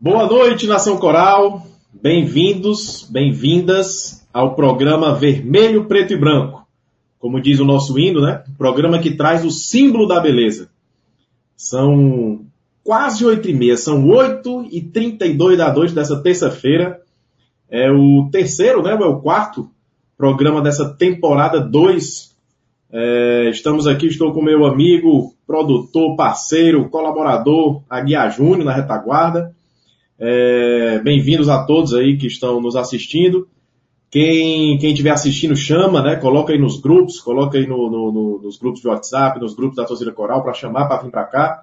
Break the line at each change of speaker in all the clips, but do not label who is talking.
Boa noite, Nação Coral. Bem-vindos, bem-vindas ao programa Vermelho, Preto e Branco. Como diz o nosso hino, né? programa que traz o símbolo da beleza. São quase oito e meia, são oito e trinta e dois da noite dessa terça-feira. É o terceiro, né? É o quarto programa dessa temporada 2. É, estamos aqui, estou com meu amigo, produtor, parceiro, colaborador, Aguiar Júnior, na retaguarda. É, Bem-vindos a todos aí que estão nos assistindo. Quem, quem estiver assistindo, chama, né? Coloca aí nos grupos, coloca aí no, no, no, nos grupos de WhatsApp, nos grupos da torcida coral para chamar para vir para cá,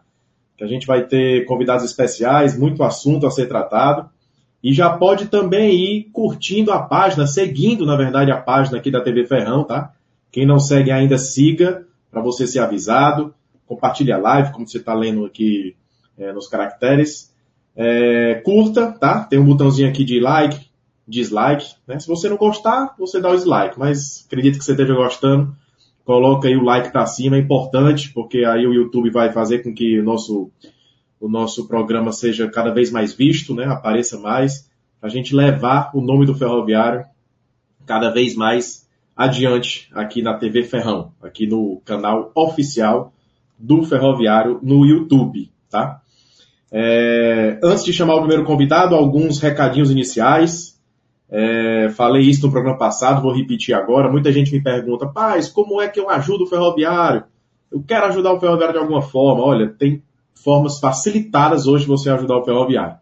que a gente vai ter convidados especiais, muito assunto a ser tratado. E já pode também ir curtindo a página, seguindo, na verdade, a página aqui da TV Ferrão, tá? Quem não segue ainda, siga, para você ser avisado. Compartilhe a live, como você está lendo aqui é, nos caracteres. É, curta, tá? Tem um botãozinho aqui de like, dislike, né? Se você não gostar, você dá o dislike, mas acredito que você esteja gostando. Coloca aí o like para cima, é importante, porque aí o YouTube vai fazer com que o nosso, o nosso programa seja cada vez mais visto, né? Apareça mais, a gente levar o nome do ferroviário cada vez mais adiante aqui na TV Ferrão, aqui no canal oficial do Ferroviário no YouTube, tá? É, antes de chamar o primeiro convidado, alguns recadinhos iniciais. É, falei isso no programa passado, vou repetir agora. Muita gente me pergunta, paz, como é que eu ajudo o ferroviário? Eu quero ajudar o ferroviário de alguma forma. Olha, tem formas facilitadas hoje de você ajudar o ferroviário.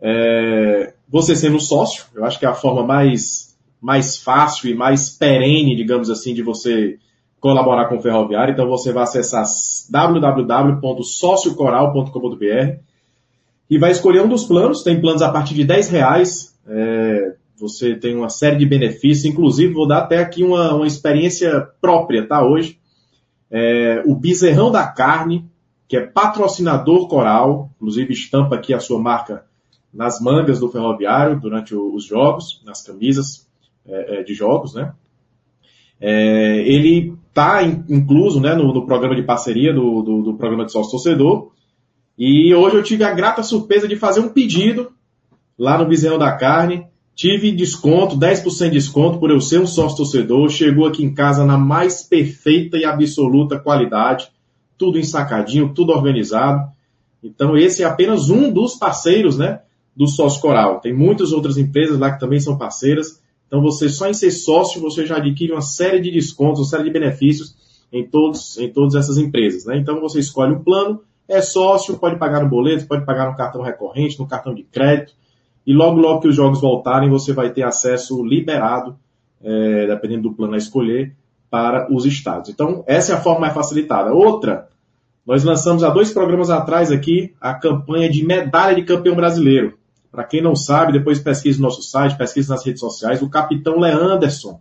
É, você sendo sócio, eu acho que é a forma mais, mais fácil e mais perene, digamos assim, de você colaborar com o Ferroviário, então você vai acessar www.sociocoral.com.br e vai escolher um dos planos, tem planos a partir de 10 reais, é, você tem uma série de benefícios, inclusive vou dar até aqui uma, uma experiência própria, tá, hoje. É, o Bezerrão da Carne, que é patrocinador coral, inclusive estampa aqui a sua marca nas mangas do ferroviário durante os jogos, nas camisas é, é de jogos, né? É, ele está incluso né, no, no, programa de parceria do, do, do programa de sócio torcedor. E hoje eu tive a grata surpresa de fazer um pedido lá no Bezerro da Carne. Tive desconto, 10% de desconto por eu ser um sócio torcedor. Chegou aqui em casa na mais perfeita e absoluta qualidade. Tudo ensacadinho, tudo organizado. Então esse é apenas um dos parceiros, né, do sócio coral. Tem muitas outras empresas lá que também são parceiras. Então você só em ser sócio você já adquire uma série de descontos, uma série de benefícios em todos em todas essas empresas, né? Então você escolhe um plano, é sócio, pode pagar no boleto, pode pagar no cartão recorrente, no cartão de crédito e logo logo que os jogos voltarem você vai ter acesso liberado, é, dependendo do plano a escolher, para os estados. Então essa é a forma mais facilitada. Outra, nós lançamos há dois programas atrás aqui a campanha de medalha de campeão brasileiro. Para quem não sabe, depois pesquise no nosso site, pesquise nas redes sociais, o capitão Leanderson,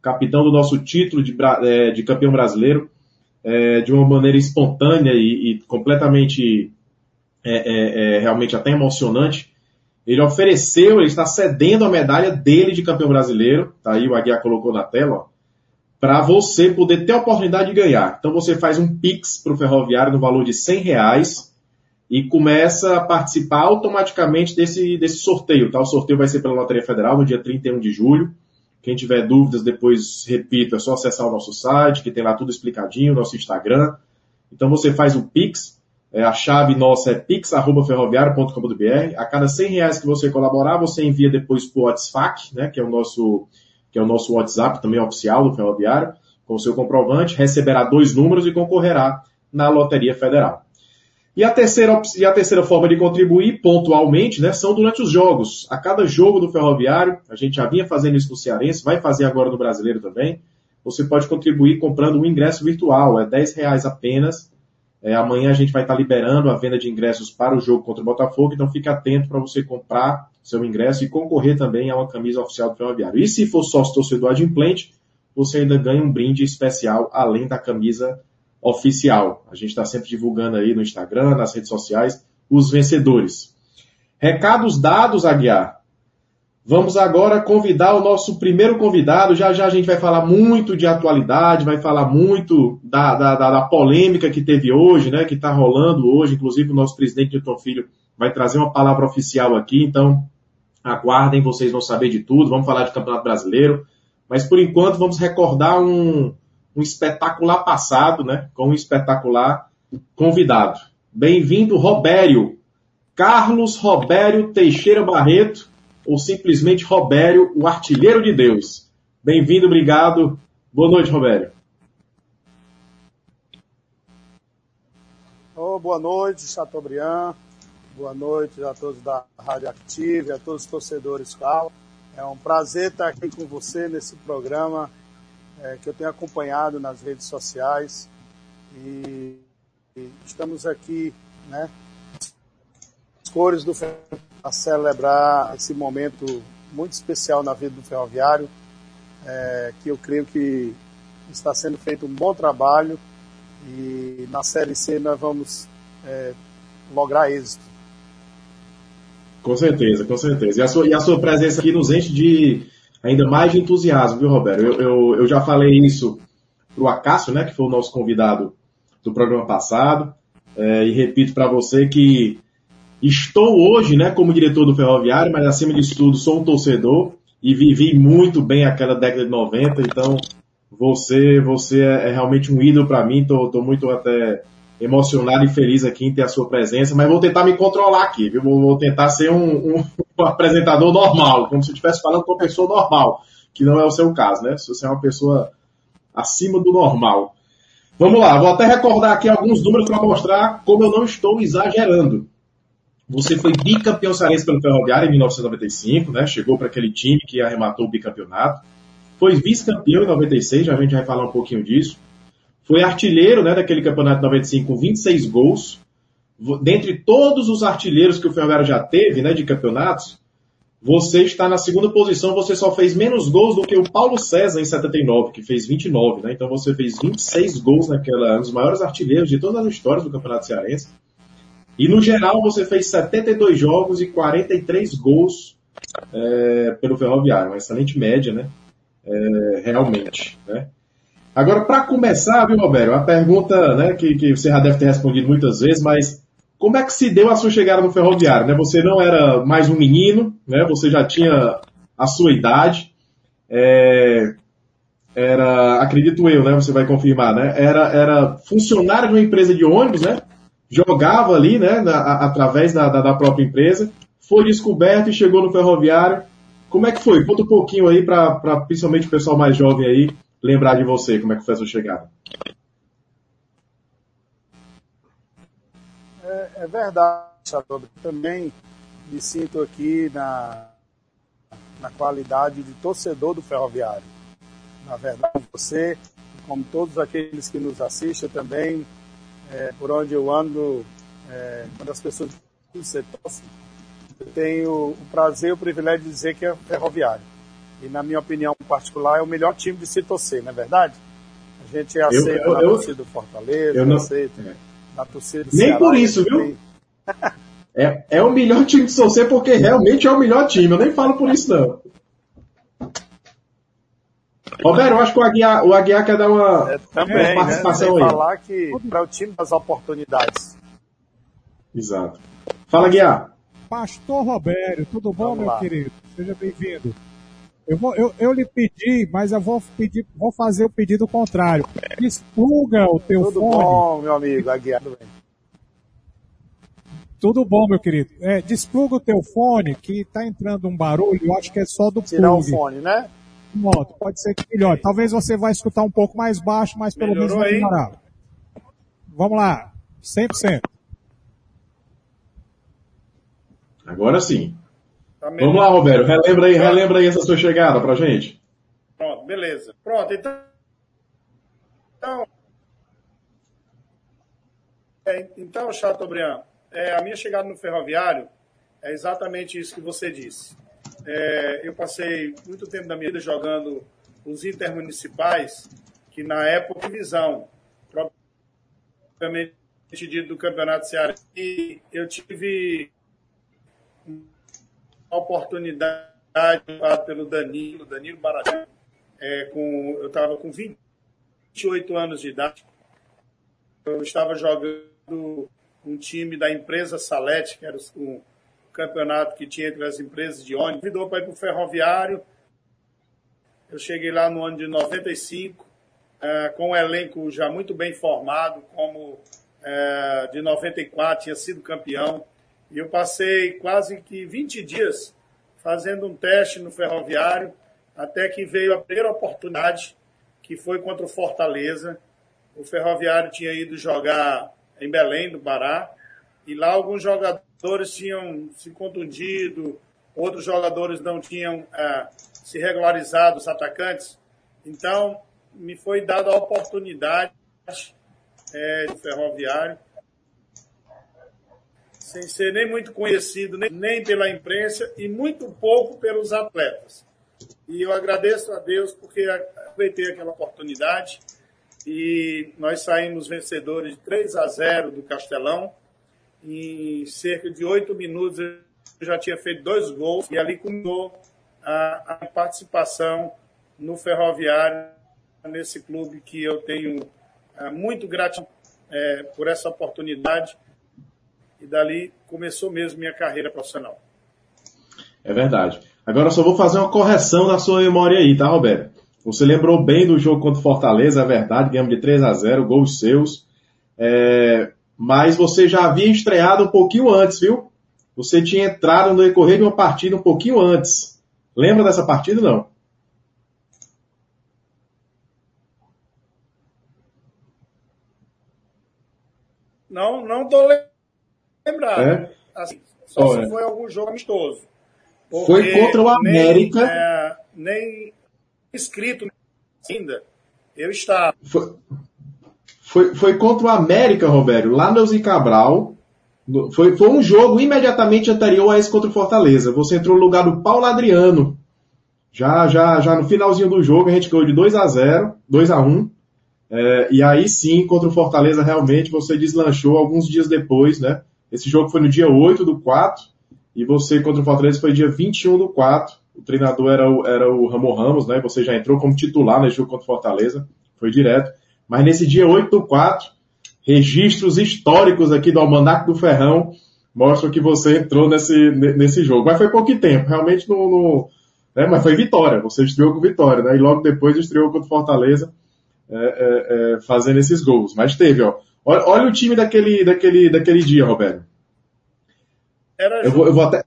capitão do nosso título de, é, de campeão brasileiro, é, de uma maneira espontânea e, e completamente, é, é, é, realmente até emocionante, ele ofereceu, ele está cedendo a medalha dele de campeão brasileiro, tá aí o Aguiar colocou na tela, para você poder ter a oportunidade de ganhar. Então você faz um Pix para o Ferroviário no valor de 100 reais, e começa a participar automaticamente desse, desse sorteio. Tá? O sorteio vai ser pela Loteria Federal no dia 31 de julho. Quem tiver dúvidas, depois, repito, é só acessar o nosso site, que tem lá tudo explicadinho, nosso Instagram. Então você faz o Pix, é, a chave nossa é pix.ferroviário.com.br. A cada 100 reais que você colaborar, você envia depois para o WhatsApp, né, que é o nosso que é o nosso WhatsApp, também oficial do Ferroviário, com o seu comprovante, receberá dois números e concorrerá na Loteria Federal. E a terceira, e a terceira forma de contribuir pontualmente, né, são durante os jogos. A cada jogo do Ferroviário, a gente já vinha fazendo isso no Cearense, vai fazer agora no Brasileiro também. Você pode contribuir comprando um ingresso virtual, é 10 reais apenas. É, amanhã a gente vai estar liberando a venda de ingressos para o jogo contra o Botafogo, então fique atento para você comprar seu ingresso e concorrer também a uma camisa oficial do Ferroviário. E se for sócio torcedor adimplente, você ainda ganha um brinde especial além da camisa oficial. A gente está sempre divulgando aí no Instagram, nas redes sociais, os vencedores. Recados dados, Aguiar. Vamos agora convidar o nosso primeiro convidado. Já já a gente vai falar muito de atualidade, vai falar muito da, da, da, da polêmica que teve hoje, né? Que está rolando hoje. Inclusive o nosso presidente Newton Filho vai trazer uma palavra oficial aqui, então aguardem, vocês vão saber de tudo, vamos falar de Campeonato Brasileiro, mas por enquanto vamos recordar um, um espetacular passado, né, com um espetacular convidado. Bem-vindo, Robério. Carlos Robério Teixeira Barreto, ou simplesmente Robério, o artilheiro de Deus. Bem-vindo, obrigado. Boa noite, Robério.
Oh, boa noite, Chateaubriand. Boa noite a todos da Rádio Active, a todos os torcedores Cal. É um prazer estar aqui com você nesse programa é, que eu tenho acompanhado nas redes sociais. E, e estamos aqui, né, as cores do a celebrar esse momento muito especial na vida do ferroviário, é, que eu creio que está sendo feito um bom trabalho e na Série C nós vamos é, lograr êxito.
Com certeza, com certeza. E a, sua, e a sua presença aqui nos enche de ainda mais de entusiasmo, viu, Roberto? Eu, eu, eu já falei isso para o Acácio, né, que foi o nosso convidado do programa passado, é, e repito para você que estou hoje, né, como diretor do Ferroviário, mas acima de tudo sou um torcedor e vivi muito bem aquela década de 90, então você, você é, é realmente um ídolo para mim, tô, tô, muito até emocionado e feliz aqui em ter a sua presença, mas vou tentar me controlar aqui, viu? Vou, tentar ser um, um, um, apresentador normal, como se estivesse falando com uma pessoa normal, que não é o seu caso, né? Se você é uma pessoa acima do normal. Vamos lá, vou até recordar aqui alguns números para mostrar como eu não estou exagerando. Você foi bicampeão cearense pelo Ferroviário em 1995, né? Chegou para aquele time que arrematou o bicampeonato. Foi vice-campeão em 96, já a gente vai falar um pouquinho disso. Foi artilheiro né, daquele campeonato de 95 com 26 gols. Dentre todos os artilheiros que o Ferroviário já teve né, de campeonatos, você está na segunda posição, você só fez menos gols do que o Paulo César em 79, que fez 29, né? Então você fez 26 gols naquela, um dos maiores artilheiros de todas as histórias do Campeonato Cearense. E no geral você fez 72 jogos e 43 gols é, pelo Ferroviário, uma excelente média, né? É, realmente, né? Agora, para começar, viu, Roberto, a pergunta né, que, que você já deve ter respondido muitas vezes, mas como é que se deu a sua chegada no ferroviário? Né? Você não era mais um menino, né? você já tinha a sua idade, é, era, acredito eu, né? Você vai confirmar, né? Era, era funcionário de uma empresa de ônibus, né? Jogava ali, né? Na, a, através da, da, da, própria empresa, foi descoberto e chegou no ferroviário. Como é que foi? Conta um pouquinho aí para principalmente o pessoal mais jovem aí lembrar de você, como é que foi a sua chegada.
É, é verdade, Chateau. Também me sinto aqui na, na qualidade de torcedor do Ferroviário. Na verdade, você, como todos aqueles que nos assistem também, é, por onde eu ando, é, quando as pessoas você torce, eu tenho o prazer e o privilégio de dizer que é ferroviário e na minha opinião particular, é o melhor time de se torcer, não é verdade? A gente aceita eu, eu, na torcida do Fortaleza, eu não, aceita é. na torcida do
Nem Ceará, por isso, viu? é, é o melhor time de se torcer porque realmente é o melhor time, eu nem falo por isso não. Roberto, eu acho que o Aguiar, o Aguiar quer dar uma,
é, também, uma né? participação né? aí. falar que para o time das oportunidades.
Exato. Fala, Aguiar.
Pastor Roberto, tudo bom, Vamos meu lá. querido? Seja bem-vindo. Eu, vou, eu, eu lhe pedi, mas eu vou pedir, vou fazer o pedido contrário. Despluga o teu
Tudo
fone.
Tudo bom, meu amigo, Aguiar.
Tudo bom, meu querido. É, despluga o teu fone, que tá entrando um barulho, eu acho que é só do
Tirar plug. o fone, né?
Pronto, pode ser que melhore. Talvez você vai escutar um pouco mais baixo, mas pelo Melhorou menos vai melhorar. Vamos lá, 100%.
Agora sim. Tá Vamos lá, Roberto. Relembra aí, relembra aí essa sua chegada pra gente.
Pronto, beleza. Pronto, então. Então, é, então Chateaubriand, é, a minha chegada no ferroviário é exatamente isso que você disse. É, eu passei muito tempo da minha vida jogando os intermunicipais, que na época visão, propriamente dito do Campeonato Ceará, e eu tive oportunidade pelo Danilo, Danilo Baratinho, é, com, eu estava com 28 anos de idade. Eu estava jogando um time da empresa Salete, que era o, campeonato que tinha entre as empresas de ônibus, convidou para ir para o ferroviário. Eu cheguei lá no ano de 95, é, com um elenco já muito bem formado, como é, de 94 tinha sido campeão. E eu passei quase que 20 dias fazendo um teste no ferroviário, até que veio a primeira oportunidade, que foi contra o Fortaleza. O ferroviário tinha ido jogar em Belém, do Pará, e lá alguns jogadores tinham se contundido, outros jogadores não tinham é, se regularizado, os atacantes. Então, me foi dada a oportunidade é, do ferroviário, sem ser nem muito conhecido, nem, pela imprensa e muito pouco pelos atletas. E eu agradeço a Deus porque aproveitei aquela oportunidade e nós saímos vencedores de 3 a 0 do Castelão. Em cerca de oito minutos eu já tinha feito dois gols e ali começou a, a participação no Ferroviário, nesse clube que eu tenho é, muito grato é, por essa oportunidade e dali começou mesmo minha carreira profissional.
É verdade. Agora eu só vou fazer uma correção na sua memória aí, tá, Roberto? Você lembrou bem do jogo contra o Fortaleza, é verdade, ganhamos de 3 a 0 gols seus. É, mas você já havia estreado um pouquinho antes, viu? Você tinha entrado no decorrer de uma partida um pouquinho antes. Lembra dessa partida, não?
Não, não tô lembrado. É? Assim, só Olha. se foi algum jogo amistoso.
Foi contra o América. Nem,
é, nem escrito ainda. Eu estava.
Foi, foi, foi contra o América, Roberto, lá no Cabral. Foi, foi um jogo imediatamente anterior a esse contra o Fortaleza. Você entrou no lugar do Paulo Adriano. Já, já, já no finalzinho do jogo, a gente ganhou de 2 a 0 2 a 1 é, E aí sim, contra o Fortaleza, realmente você deslanchou alguns dias depois, né? Esse jogo foi no dia 8 do 4. E você contra o Fortaleza foi dia 21 do 4 o treinador era o, era o Ramon Ramos, né? Você já entrou como titular nesse jogo contra o Fortaleza, foi direto. Mas nesse dia 8 do 4, registros históricos aqui do Almanac do Ferrão mostram que você entrou nesse, nesse jogo. Mas foi pouco tempo, realmente no né? mas foi vitória, você estreou com vitória, né? E logo depois estreou contra o Fortaleza, é, é, é, fazendo esses gols. Mas teve, ó. Olha, olha, o time daquele, daquele, daquele dia, Roberto. Era eu vou, eu vou até,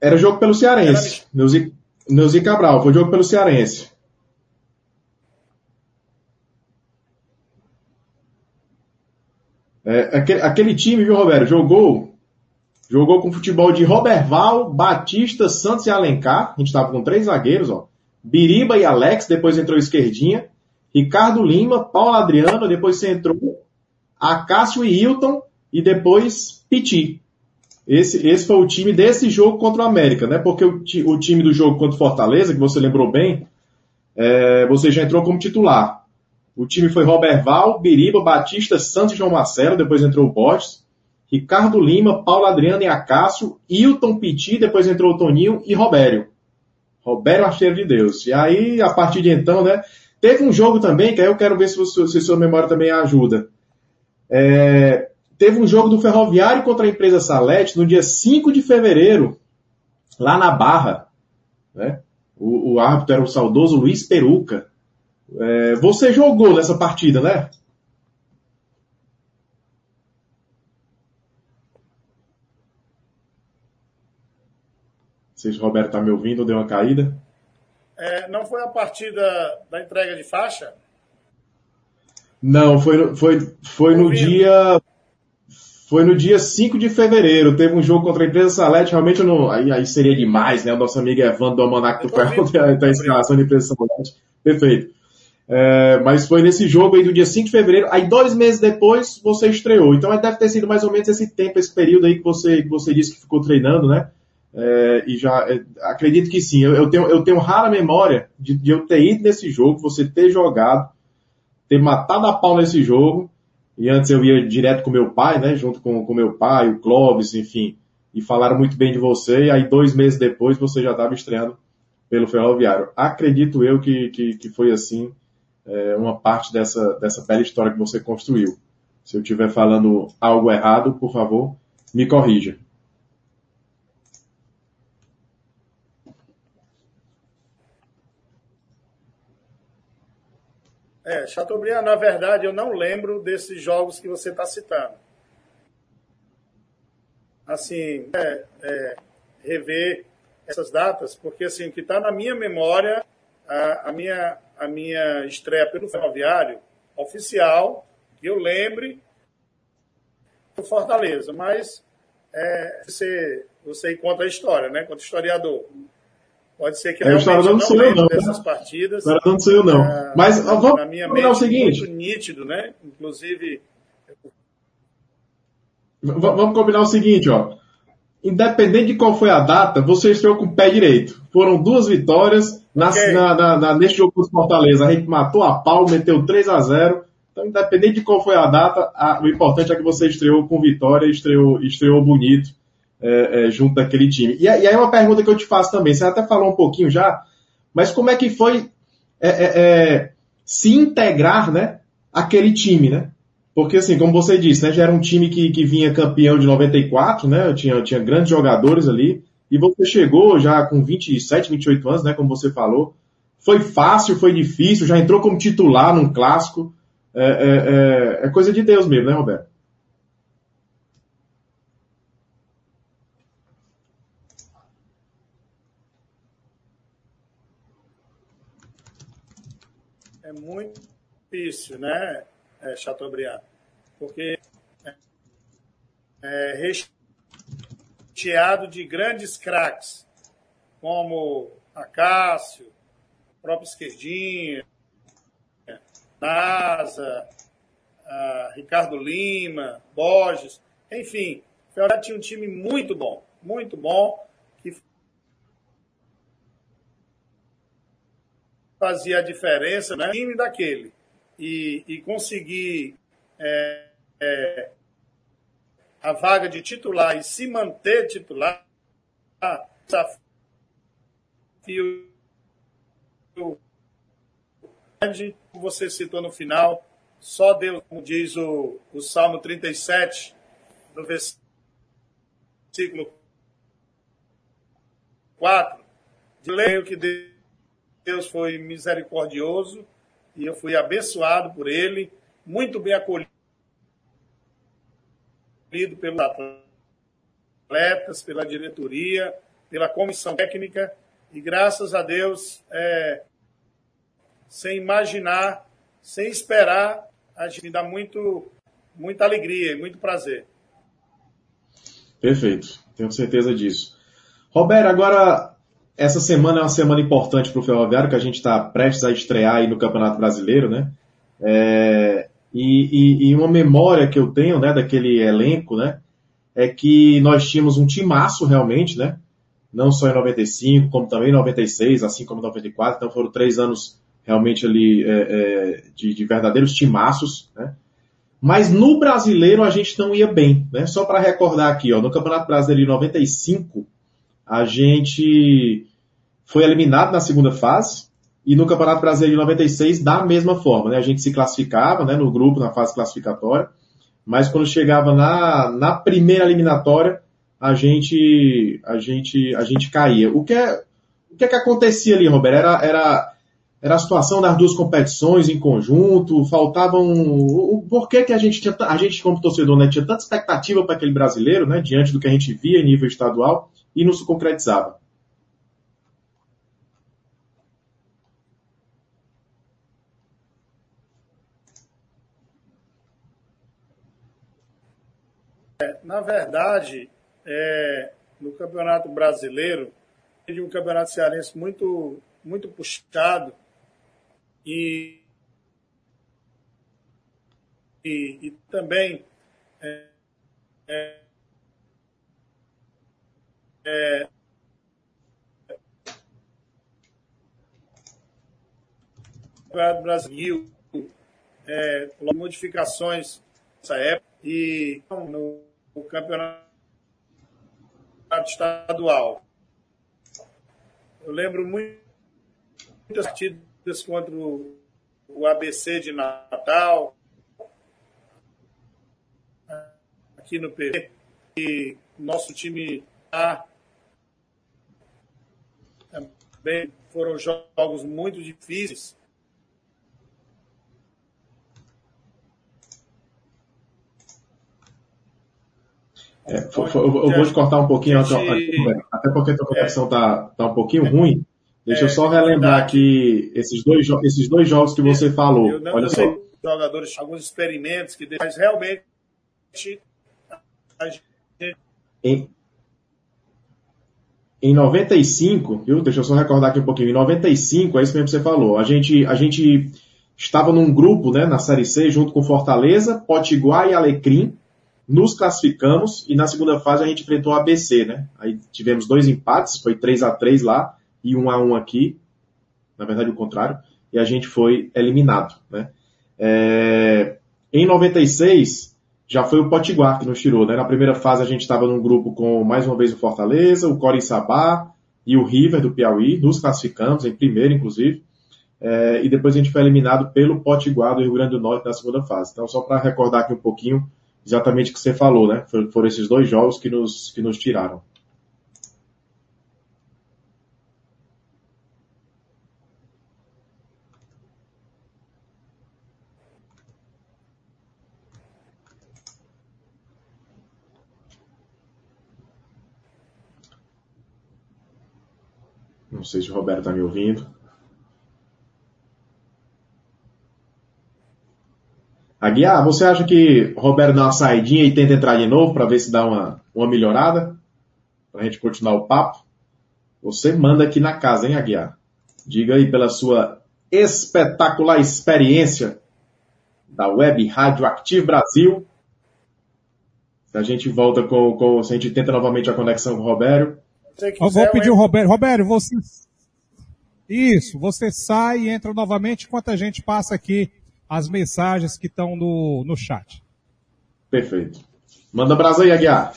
era jogo pelo Cearense. Neuzi, Neuzi Cabral, foi jogo pelo Cearense. É, aquele, aquele, time, viu, Roberto, jogou, jogou com futebol de Roberval, Batista, Santos e Alencar. A gente estava com três zagueiros, ó. Biriba e Alex, depois entrou esquerdinha. Ricardo Lima, Paulo Adriano, depois você entrou Acácio e Hilton e depois Piti. Esse, esse foi o time desse jogo contra o América, né? Porque o, o time do jogo contra o Fortaleza, que você lembrou bem, é, você já entrou como titular. O time foi Roberval, Biriba, Batista, Santos e João Marcelo, depois entrou o Borges, Ricardo Lima, Paulo Adriano e Acácio, Hilton Piti, depois entrou o Toninho e Robério. Robério Acheiro de Deus. E aí, a partir de então, né? Teve um jogo também, que aí eu quero ver se, você, se sua memória também ajuda. É, teve um jogo do Ferroviário contra a empresa Salete no dia 5 de fevereiro, lá na Barra. Né? O, o árbitro era o saudoso Luiz Peruca. É, você jogou nessa partida, né? Não sei se o Roberto está me ouvindo, deu uma caída.
É, não foi a partida da entrega de faixa?
Não, foi, foi, foi no dia foi no dia 5 de fevereiro. Teve um jogo contra a empresa Salete. Realmente não. Aí, aí seria demais, né? O nosso amigo Evandro do Almanac do Ferro da escalação da empresa Salete. Perfeito. É, mas foi nesse jogo aí do dia 5 de fevereiro. Aí dois meses depois você estreou. Então deve ter sido mais ou menos esse tempo, esse período aí que você, que você disse que ficou treinando, né? É, e já é, acredito que sim. Eu, eu, tenho, eu tenho rara memória de, de eu ter ido nesse jogo, você ter jogado, ter matado a pau nesse jogo e antes eu ia direto com meu pai, né? Junto com, com meu pai, o Clóvis, enfim. E falaram muito bem de você. E aí, dois meses depois, você já estava estreando pelo Ferroviário. Acredito eu que, que, que foi assim, é, uma parte dessa, dessa bela história que você construiu. Se eu estiver falando algo errado, por favor, me corrija.
É, Chateaubriand, na verdade, eu não lembro desses jogos que você está citando. Assim, é, é, rever essas datas, porque assim, o que está na minha memória, a, a, minha, a minha estreia pelo ferroviário oficial, que eu lembre, do Fortaleza, mas é, você, você conta a história, né? Conta historiador. Pode ser que
é, realmente eu não, sou eu, não.
dessas partidas.
Agora não sou eu, não. Ah, Mas vamos
na minha mente, o seguinte. muito nítido, né? Inclusive...
Vamos combinar o seguinte, ó. Independente de qual foi a data, você estreou com o pé direito. Foram duas vitórias na, okay. na, na, na, neste jogo contra Fortaleza. A gente matou a pau, meteu 3 a 0 Então, independente de qual foi a data, a, o importante é que você estreou com vitória, estreou, estreou bonito é, é, junto daquele time. E, e, aí uma pergunta que eu te faço também, você até falou um pouquinho já, mas como é que foi é, é, é, se integrar, né, aquele time, né? Porque assim, como você disse, né, já era um time que, que vinha campeão de 94, né, tinha, tinha grandes jogadores ali, e você chegou já com 27, 28 anos, né, como você falou, foi fácil, foi difícil, já entrou como titular num clássico, é, é, é coisa de Deus mesmo, né, Roberto?
Muito difícil, né, é, Chateaubriand? Porque é, é recheado de grandes craques, como Acácio, próprio Esquerdinha, NASA, Ricardo Lima, Borges, enfim, o Fiorentina tinha um time muito bom, muito bom, fazia a diferença né? time daquele. E, e conseguir é, é, a vaga de titular e se manter titular, desafio grande, como você citou no final, só Deus, como diz o, o Salmo 37, no versículo 4, de ler o que Deus Deus foi misericordioso e eu fui abençoado por ele, muito bem acolhido pelos atletas, pela diretoria, pela comissão técnica e graças a Deus, é, sem imaginar, sem esperar, a gente dá muito, muita alegria e muito prazer.
Perfeito, tenho certeza disso. Roberto, agora essa semana é uma semana importante para o Ferroviário, que a gente está prestes a estrear aí no Campeonato Brasileiro, né? É, e, e, e, uma memória que eu tenho, né, daquele elenco, né, é que nós tínhamos um timaço realmente, né? Não só em 95, como também em 96, assim como em 94. Então foram três anos realmente ali é, é, de, de, verdadeiros timaços, né? Mas no brasileiro a gente não ia bem, né? Só para recordar aqui, ó, no Campeonato Brasileiro de 95, a gente foi eliminado na segunda fase e no Campeonato Brasileiro de 96 da mesma forma, né? A gente se classificava, né, no grupo na fase classificatória, mas quando chegava na, na primeira eliminatória, a gente a gente a gente caía. O que é o que é que acontecia ali, Roberto? Era era era a situação das duas competições em conjunto, faltavam o por que que a gente tinha a gente como torcedor, né, tinha tanta expectativa para aquele brasileiro, né, diante do que a gente via em nível estadual e não se concretizava.
na verdade, é, no Campeonato Brasileiro, teve um Campeonato Cearense muito, muito puxado e, e, e também é, é, é, Brasil é, modificações nessa época e no o campeonato estadual. Eu lembro muito muitas partidas contra o ABC de Natal, aqui no PV, e nosso time tá também foram jogos muito difíceis.
É, eu vou te cortar um pouquinho, gente... até porque a tua conexão está tá um pouquinho ruim. Deixa é, eu só relembrar aqui esses dois, esses dois jogos que você falou. Eu não Olha só.
Jogadores, alguns experimentos que mas realmente
em, em 95, viu? Deixa eu só recordar aqui um pouquinho. Em 95, é isso mesmo que você falou. A gente, a gente estava num grupo, né, na Série C, junto com Fortaleza, Potiguar e Alecrim. Nos classificamos e na segunda fase a gente enfrentou a ABC, né? Aí tivemos dois empates, foi 3 a 3 lá e 1 a 1 aqui. Na verdade, o contrário. E a gente foi eliminado, né? É... Em 96, já foi o Potiguar que nos tirou, né? Na primeira fase a gente estava num grupo com mais uma vez o Fortaleza, o Coriçaba e o River do Piauí, nos classificamos, em primeiro inclusive, é, e depois a gente foi eliminado pelo Potiguar do Rio Grande do Norte na segunda fase. Então só para recordar aqui um pouquinho exatamente o que você falou, né? Foram esses dois jogos que nos, que nos tiraram. Não sei se o Roberto está me ouvindo. Aguiar, você acha que o Roberto dá uma saidinha e tenta entrar de novo para ver se dá uma, uma melhorada? Para a gente continuar o papo? Você manda aqui na casa, hein, Aguiar? Diga aí pela sua espetacular experiência da Web Rádio Active Brasil. Se a gente volta com, com se a gente tenta novamente a conexão com o Roberto.
Eu vou pedir o Roberto. Roberto, você. Isso, você sai e entra novamente enquanto a gente passa aqui as mensagens que estão no, no chat.
Perfeito. Manda brasa aí, Aguiar.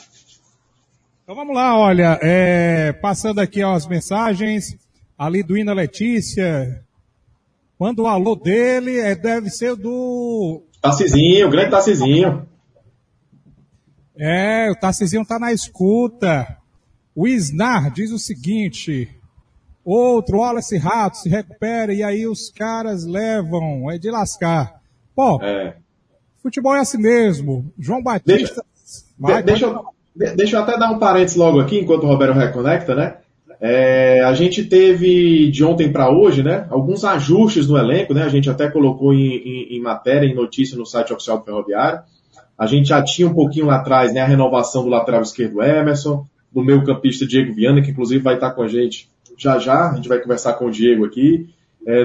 Então vamos lá, olha, é, passando aqui ó, as mensagens, ali do Ina Letícia, quando o alô dele é, deve ser do...
Tarcizinho, o grande Tarcizinho.
É, o Tarcizinho tá na escuta. O Isnar diz o seguinte, outro Wallace Rato se recupera e aí os caras levam, é de lascar. Pô, é. futebol é assim mesmo. João Batista...
Deixa, vai, deixa, eu, deixa eu até dar um parênteses logo aqui, enquanto o Roberto reconecta, né? É, a gente teve de ontem para hoje, né, alguns ajustes no elenco, né, a gente até colocou em, em, em, matéria, em notícia no site oficial do Ferroviário. A gente já tinha um pouquinho lá atrás, né, a renovação do lateral esquerdo Emerson, do meu campista Diego Viana, que inclusive vai estar com a gente já já, a gente vai conversar com o Diego aqui. É,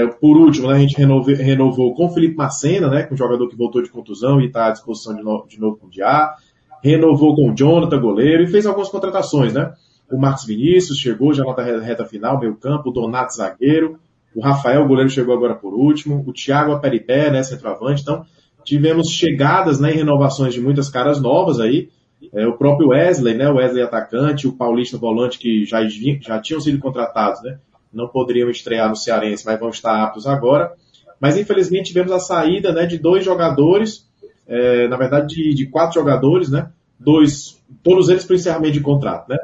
é, por último, né, a gente renovou, renovou com o Felipe Macena, né, com um jogador que voltou de contusão e está à disposição de, no, de novo com o Diá. Renovou com o Jonathan, goleiro, e fez algumas contratações, né? O Marcos Vinícius chegou já na reta final, meio campo, o Donato zagueiro, o Rafael, goleiro, chegou agora por último, o Thiago Aperipé, né, centroavante. Então, tivemos chegadas, né, e renovações de muitas caras novas aí, é, o próprio Wesley, né, o Wesley atacante, o Paulista volante que já, já tinham sido contratados, né, não poderiam estrear no Cearense, mas vão estar aptos agora. Mas infelizmente tivemos a saída né, de dois jogadores, é, na verdade de, de, quatro jogadores, né, dois, todos eles por encerramento de contrato, né,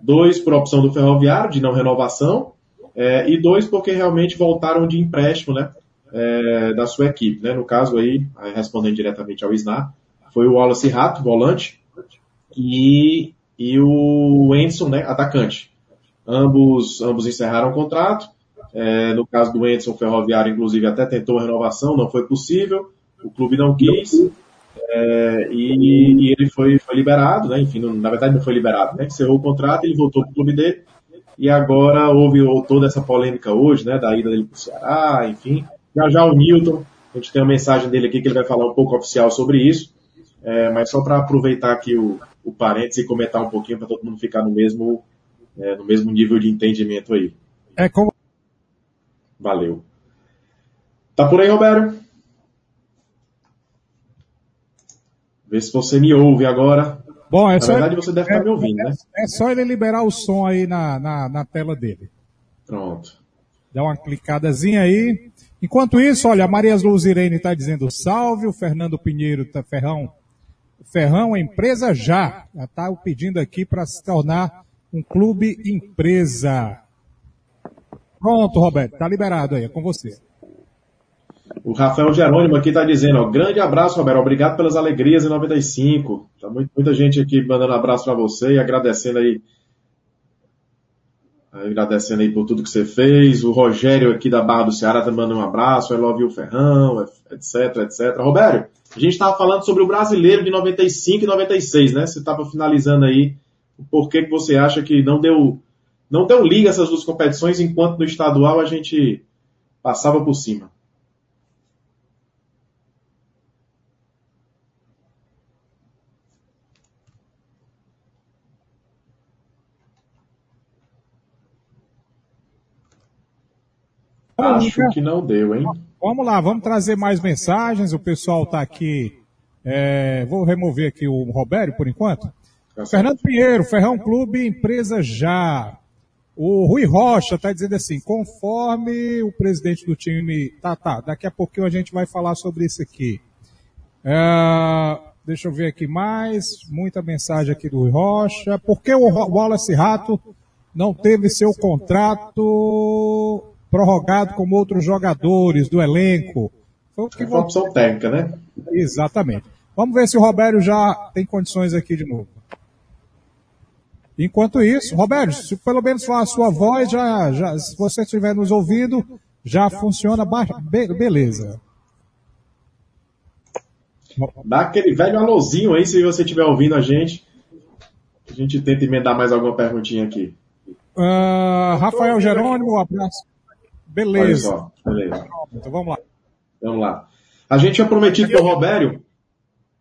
dois por opção do Ferroviário, de não renovação, é, e dois porque realmente voltaram de empréstimo, né, é, da sua equipe, né, no caso aí, respondendo diretamente ao Snar, foi o Wallace Rato, volante, e, e o Enson, né, atacante. Ambos, ambos encerraram o contrato. É, no caso do Enson, o Ferroviário, inclusive, até tentou a renovação, não foi possível. O clube não quis. É, e, e, ele foi, foi liberado, né? Enfim, não, na verdade não foi liberado, né? Encerrou o contrato, ele voltou para o clube dele. E agora houve toda essa polêmica hoje, né? Da ida dele para o Ceará, enfim. Já já o Newton, a gente tem uma mensagem dele aqui que ele vai falar um pouco oficial sobre isso. É, mas só para aproveitar aqui o, o parênteses e comentar um pouquinho para todo mundo ficar no mesmo, é, no mesmo nível de entendimento aí.
É como.
Valeu. Tá por aí, Roberto? Vê se você me ouve agora.
Bom, é
na
só
verdade, você deve é, estar me ouvindo,
é,
né?
É só ele liberar o som aí na, na, na tela dele.
Pronto.
Dá uma clicadazinha aí. Enquanto isso, olha, a Maria Luz Irene está dizendo salve, o Fernando Pinheiro tá, Ferrão Ferrão Empresa Já. Já está pedindo aqui para se tornar um clube empresa. Pronto, Roberto, está liberado aí, é com você.
O Rafael Jerônimo aqui está dizendo, ó, grande abraço, Roberto, obrigado pelas alegrias em 95. Tá muita gente aqui mandando abraço para você e agradecendo aí agradecendo aí por tudo que você fez. O Rogério aqui da Barra do Ceará tá mandando um abraço. I love you, Ferrão, etc, etc. Roberto, a gente estava falando sobre o brasileiro de 95 e 96, né? Você estava finalizando aí o porquê que você acha que não deu, não deu liga essas duas competições, enquanto no estadual a gente passava por cima. Acho que não deu, hein?
Vamos lá, vamos trazer mais mensagens. O pessoal está aqui. É, vou remover aqui o Roberto por enquanto. Tá Fernando Pinheiro, Ferrão Clube, empresa já. O Rui Rocha está dizendo assim, conforme o presidente do time. Tá, tá, daqui a pouquinho a gente vai falar sobre isso aqui. É, deixa eu ver aqui mais. Muita mensagem aqui do Rui Rocha. Por que o Wallace Rato não teve seu contrato prorrogado como outros jogadores do elenco.
Foi, que Foi uma opção técnica, né?
Exatamente. Vamos ver se o Roberto já tem condições aqui de novo. Enquanto isso, Roberto, se pelo menos a sua voz, já, já, se você estiver nos ouvindo, já funciona be beleza.
Dá aquele velho alôzinho aí se você estiver ouvindo a gente. A gente tenta emendar mais alguma perguntinha aqui.
Uh, Rafael Jerônimo, um abraço. Beleza.
Beleza. Então vamos lá. Vamos lá. A gente tinha prometido para o Robério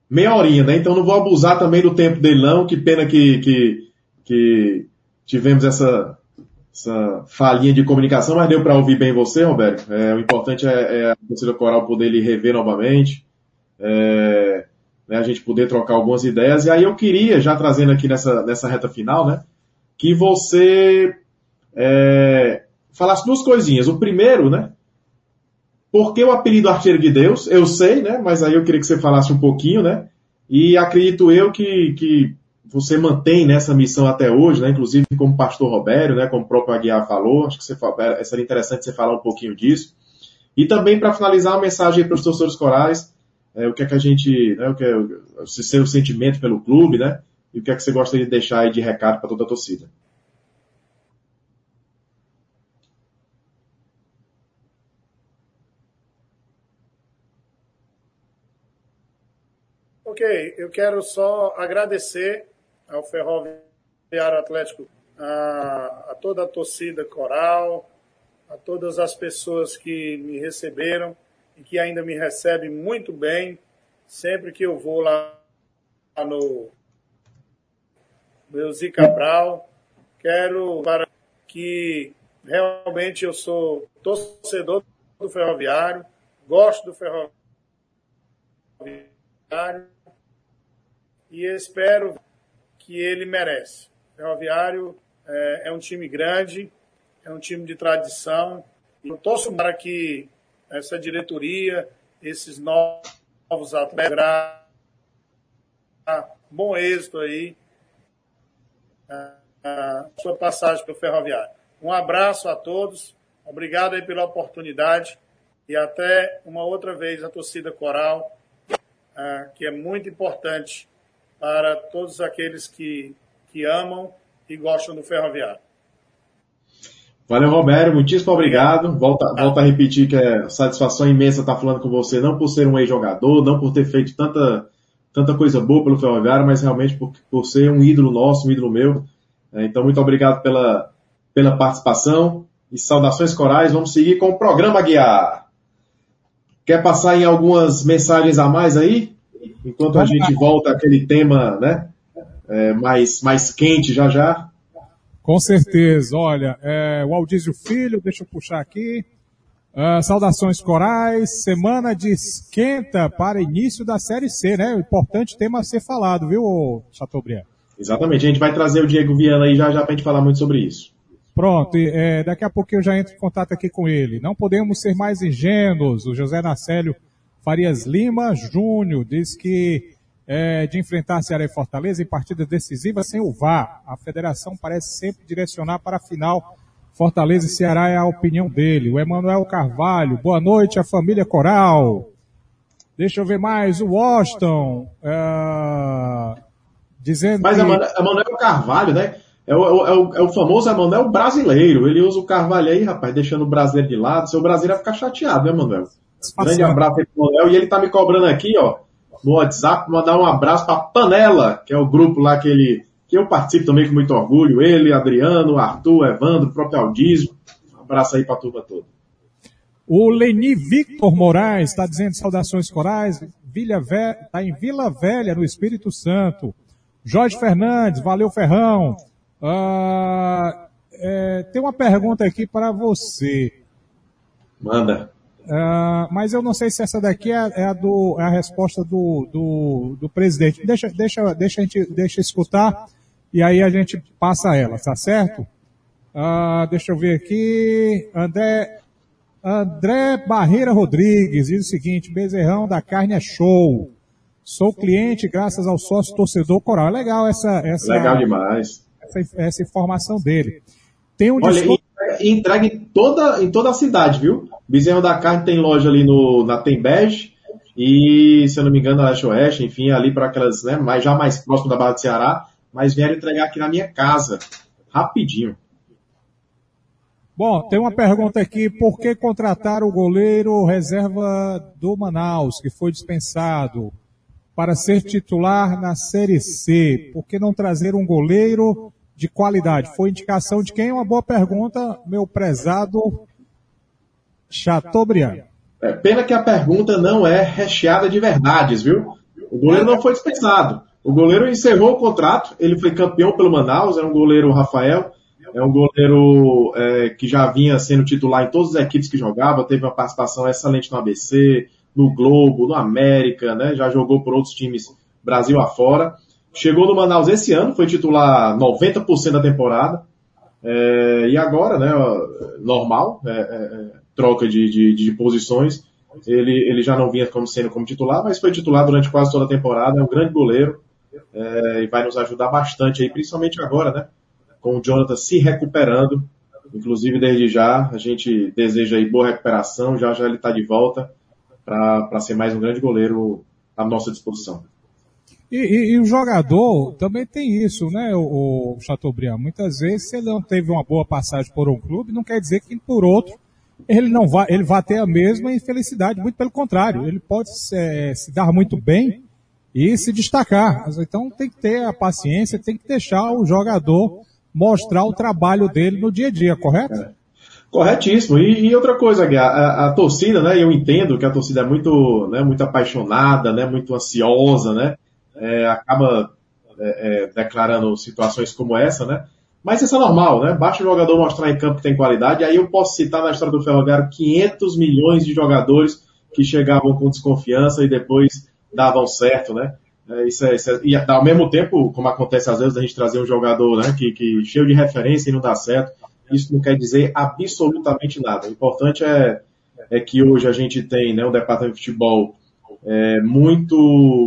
meia horinha, né? Então não vou abusar também do tempo dele não. Que pena que, que, que tivemos essa, essa falhinha de comunicação, mas deu para ouvir bem você, Roberto. É, o importante é, é a torcida coral poder lhe rever novamente. É, né, a gente poder trocar algumas ideias. E aí eu queria, já trazendo aqui nessa, nessa reta final, né? Que você é, falasse duas coisinhas. O primeiro, né? Por que o apelido Artilheiro de Deus? Eu sei, né? Mas aí eu queria que você falasse um pouquinho, né? E acredito eu que, que você mantém nessa missão até hoje, né? Inclusive como pastor Robério, né? Como o próprio Aguiar falou. Acho que você, é, seria interessante você falar um pouquinho disso. E também para finalizar uma mensagem para os torcedores corais, é, o que é que a gente, né? O que é o seu sentimento pelo clube, né? E o que é que você gostaria de deixar aí de recado para toda a torcida.
Ok, eu quero só agradecer ao Ferroviário Atlético, a, a toda a torcida coral, a todas as pessoas que me receberam e que ainda me recebem muito bem sempre que eu vou lá no meu Cabral. Quero para que realmente eu sou torcedor do Ferroviário, gosto do Ferroviário e espero que ele merece. O Ferroviário é, é um time grande, é um time de tradição. Eu torço para que essa diretoria, esses novos atletas, bom êxito aí, a, a sua passagem pelo Ferroviário. Um abraço a todos, obrigado aí pela oportunidade e até uma outra vez a torcida coral, que é muito importante para todos aqueles que, que amam e gostam do ferroviário.
Valeu, Roberto. Muitíssimo obrigado. Volta, volta a repetir que é satisfação imensa estar falando com você, não por ser um ex-jogador, não por ter feito tanta, tanta coisa boa pelo Ferroviário, mas realmente por, por ser um ídolo nosso, um ídolo meu. É, então, muito obrigado pela, pela participação e saudações corais. Vamos seguir com o programa Guiar. Quer passar em algumas mensagens a mais aí? Enquanto a gente volta àquele tema, né, é, mais, mais quente já já.
Com certeza. Olha, é, o Aldísio Filho, deixa eu puxar aqui. Uh, saudações corais, semana de esquenta para início da Série C, né? Importante tema a ser falado, viu, Chateaubriand?
Exatamente, a gente vai trazer o Diego Viana aí já já para a gente falar muito sobre isso.
Pronto, é, daqui a pouco eu já entro em contato aqui com ele. Não podemos ser mais ingênuos. O José Nacélio Farias Lima Júnior diz que é, de enfrentar Ceará e Fortaleza em partidas decisivas sem o VAR. A federação parece sempre direcionar para a final. Fortaleza e Ceará é a opinião dele. O Emanuel Carvalho, boa noite, a família Coral. Deixa eu ver mais. O Washington, uh, dizendo
Mas que... Emanuel Carvalho, né? É o, é, o, é o famoso Emanuel brasileiro. Ele usa o Carvalho aí, rapaz, deixando o brasileiro de lado. Seu brasileiro vai ficar chateado, né, Emanuel? Grande abraço aí pro Emanuel. E ele tá me cobrando aqui, ó no WhatsApp, mandar um abraço para Panela, que é o grupo lá que ele que eu participo também com muito orgulho, ele, Adriano, Arthur, Evandro, o próprio Aldismo. Um abraço aí para a turma toda.
O Leni Victor Moraes está dizendo saudações corais, está em Vila Velha, no Espírito Santo. Jorge Fernandes, valeu Ferrão. Ah, é, tem uma pergunta aqui para você.
Manda.
Uh, mas eu não sei se essa daqui é, é, a, do, é a resposta do, do, do, presidente. Deixa, deixa, deixa, a gente, deixa escutar e aí a gente passa ela, tá certo? Uh, deixa eu ver aqui. André, André Barreira Rodrigues diz o seguinte: Bezerrão da carne é show. Sou cliente graças ao sócio torcedor coral. É legal essa, essa.
Legal demais.
Essa, essa informação dele. Tem um
Olha, desconto... e entrega em toda, em toda a cidade, viu? Bezerro da Carne tem loja ali no, na Tembege e, se eu não me engano, na Leste Oeste, enfim, ali para aquelas, né, mais, já mais próximo da Barra do Ceará, mas vieram entregar aqui na minha casa, rapidinho.
Bom, tem uma pergunta aqui, por que contratar o goleiro reserva do Manaus, que foi dispensado, para ser titular na Série C? Por que não trazer um goleiro de qualidade? Foi indicação de quem? Uma boa pergunta, meu prezado Chateaubriand.
É, pena que a pergunta não é recheada de verdades, viu? O goleiro não foi dispensado. O goleiro encerrou o contrato, ele foi campeão pelo Manaus, é um goleiro Rafael, é um goleiro é, que já vinha sendo titular em todas as equipes que jogava, teve uma participação excelente no ABC, no Globo, no América, né? Já jogou por outros times Brasil afora. Chegou no Manaus esse ano, foi titular 90% da temporada. É, e agora, né, normal, é, é, é troca de, de, de posições. Ele, ele já não vinha como sendo como titular, mas foi titular durante quase toda a temporada, é um grande goleiro é, e vai nos ajudar bastante aí, principalmente agora, né? Com o Jonathan se recuperando. Inclusive, desde já, a gente deseja aí boa recuperação, já já ele está de volta para ser mais um grande goleiro à nossa disposição.
E, e, e, o jogador também tem isso, né, o, o Chateaubriand? Muitas vezes, se ele não teve uma boa passagem por um clube, não quer dizer que por outro ele não vai, ele vai ter a mesma infelicidade, muito pelo contrário, ele pode se, é, se dar muito bem e se destacar. Então tem que ter a paciência, tem que deixar o jogador mostrar o trabalho dele no dia a dia, correto? É.
Corretíssimo. E, e, outra coisa, a, a, a, torcida, né? Eu entendo que a torcida é muito, né, muito apaixonada, né, muito ansiosa, né? É, acaba é, é declarando situações como essa, né? Mas isso é normal, né? Basta o jogador mostrar em campo que tem qualidade. Aí eu posso citar na história do Ferroviário 500 milhões de jogadores que chegavam com desconfiança e depois davam certo, né? É, isso é, isso é, e ao mesmo tempo, como acontece às vezes, a gente trazer um jogador né, que, que cheio de referência e não dá certo, isso não quer dizer absolutamente nada. O importante é, é que hoje a gente tem né, um departamento de futebol é, muito,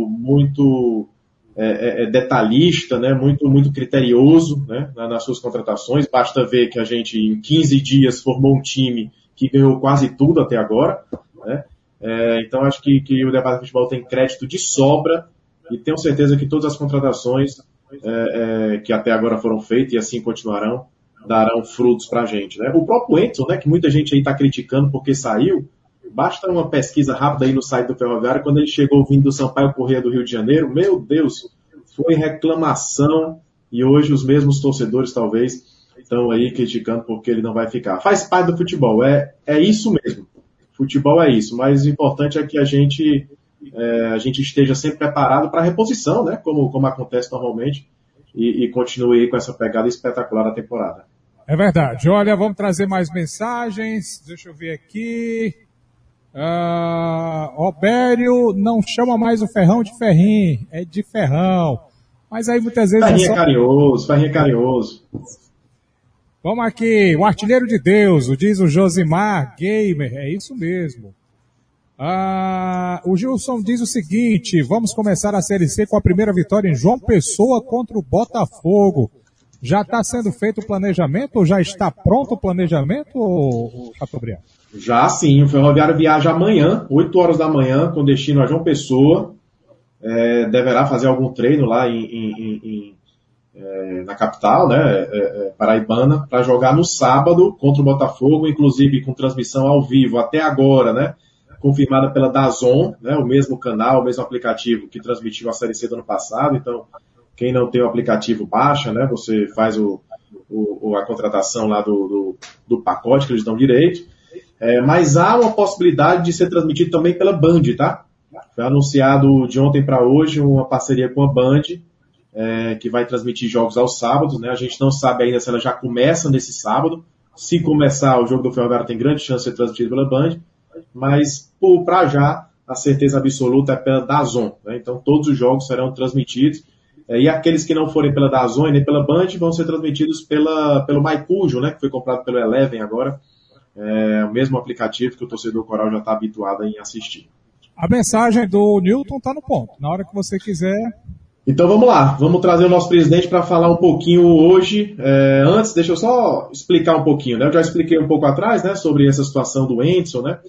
muito é, é, é, detalhista, né, muito, muito criterioso né, nas suas contratações. Basta ver que a gente, em 15 dias, formou um time que ganhou quase tudo até agora. Né? É, então, acho que, que o debate de futebol tem crédito de sobra e tenho certeza que todas as contratações é, é, que até agora foram feitas e assim continuarão, darão frutos para a gente. Né? O próprio Edson, né, que muita gente aí está criticando porque saiu, Basta uma pesquisa rápida aí no site do Ferroviário, quando ele chegou vindo do Sampaio Correia do Rio de Janeiro, meu Deus, foi reclamação e hoje os mesmos torcedores talvez estão aí criticando porque ele não vai ficar. Faz parte do futebol, é, é isso mesmo. Futebol é isso, mas o importante é que a gente, é, a gente esteja sempre preparado para a reposição, né? Como, como acontece normalmente, e, e continue com essa pegada espetacular da temporada.
É verdade. Olha, vamos trazer mais mensagens. Deixa eu ver aqui. Uh, Robério não chama mais o Ferrão de Ferrim, é de Ferrão. Mas aí muitas vezes.
Ferrinho
é,
só... carinhoso, Ferrinho é carinhoso.
Vamos aqui, o artilheiro de Deus, diz o Josimar Gamer, é isso mesmo. Ah, o Gilson diz o seguinte: vamos começar a Série C com a primeira vitória em João Pessoa contra o Botafogo. Já está sendo feito o planejamento ou já está pronto o planejamento, Chateaubriand?
Já sim, o Ferroviário viaja amanhã, 8 horas da manhã, com destino a João Pessoa. É, deverá fazer algum treino lá em, em, em, é, na capital, né, é, é paraibana, para jogar no sábado contra o Botafogo, inclusive com transmissão ao vivo até agora, né? confirmada pela Dazon, né, o mesmo canal, o mesmo aplicativo que transmitiu a Série C do ano passado. Então, quem não tem o aplicativo baixa, né, você faz o, o a contratação lá do, do, do, pacote que eles dão direito. É, mas há uma possibilidade de ser transmitido também pela Band, tá? Foi anunciado de ontem para hoje uma parceria com a Band, é, que vai transmitir jogos aos sábados, né? A gente não sabe ainda se ela já começa nesse sábado. Se começar, o jogo do Ferroviário tem grande chance de ser transmitido pela Band mas para já a certeza absoluta é pela Dazon. Né? Então todos os jogos serão transmitidos. É, e aqueles que não forem pela Dazon nem pela Band vão ser transmitidos pela, pelo MyCujo, né, que foi comprado pelo Eleven agora. É o mesmo aplicativo que o torcedor coral já está habituado em assistir.
A mensagem do Newton está no ponto. Na hora que você quiser,
então vamos lá, vamos trazer o nosso presidente para falar um pouquinho hoje. É, antes, deixa eu só explicar um pouquinho, né? Eu já expliquei um pouco atrás, né, sobre essa situação do Enson, né?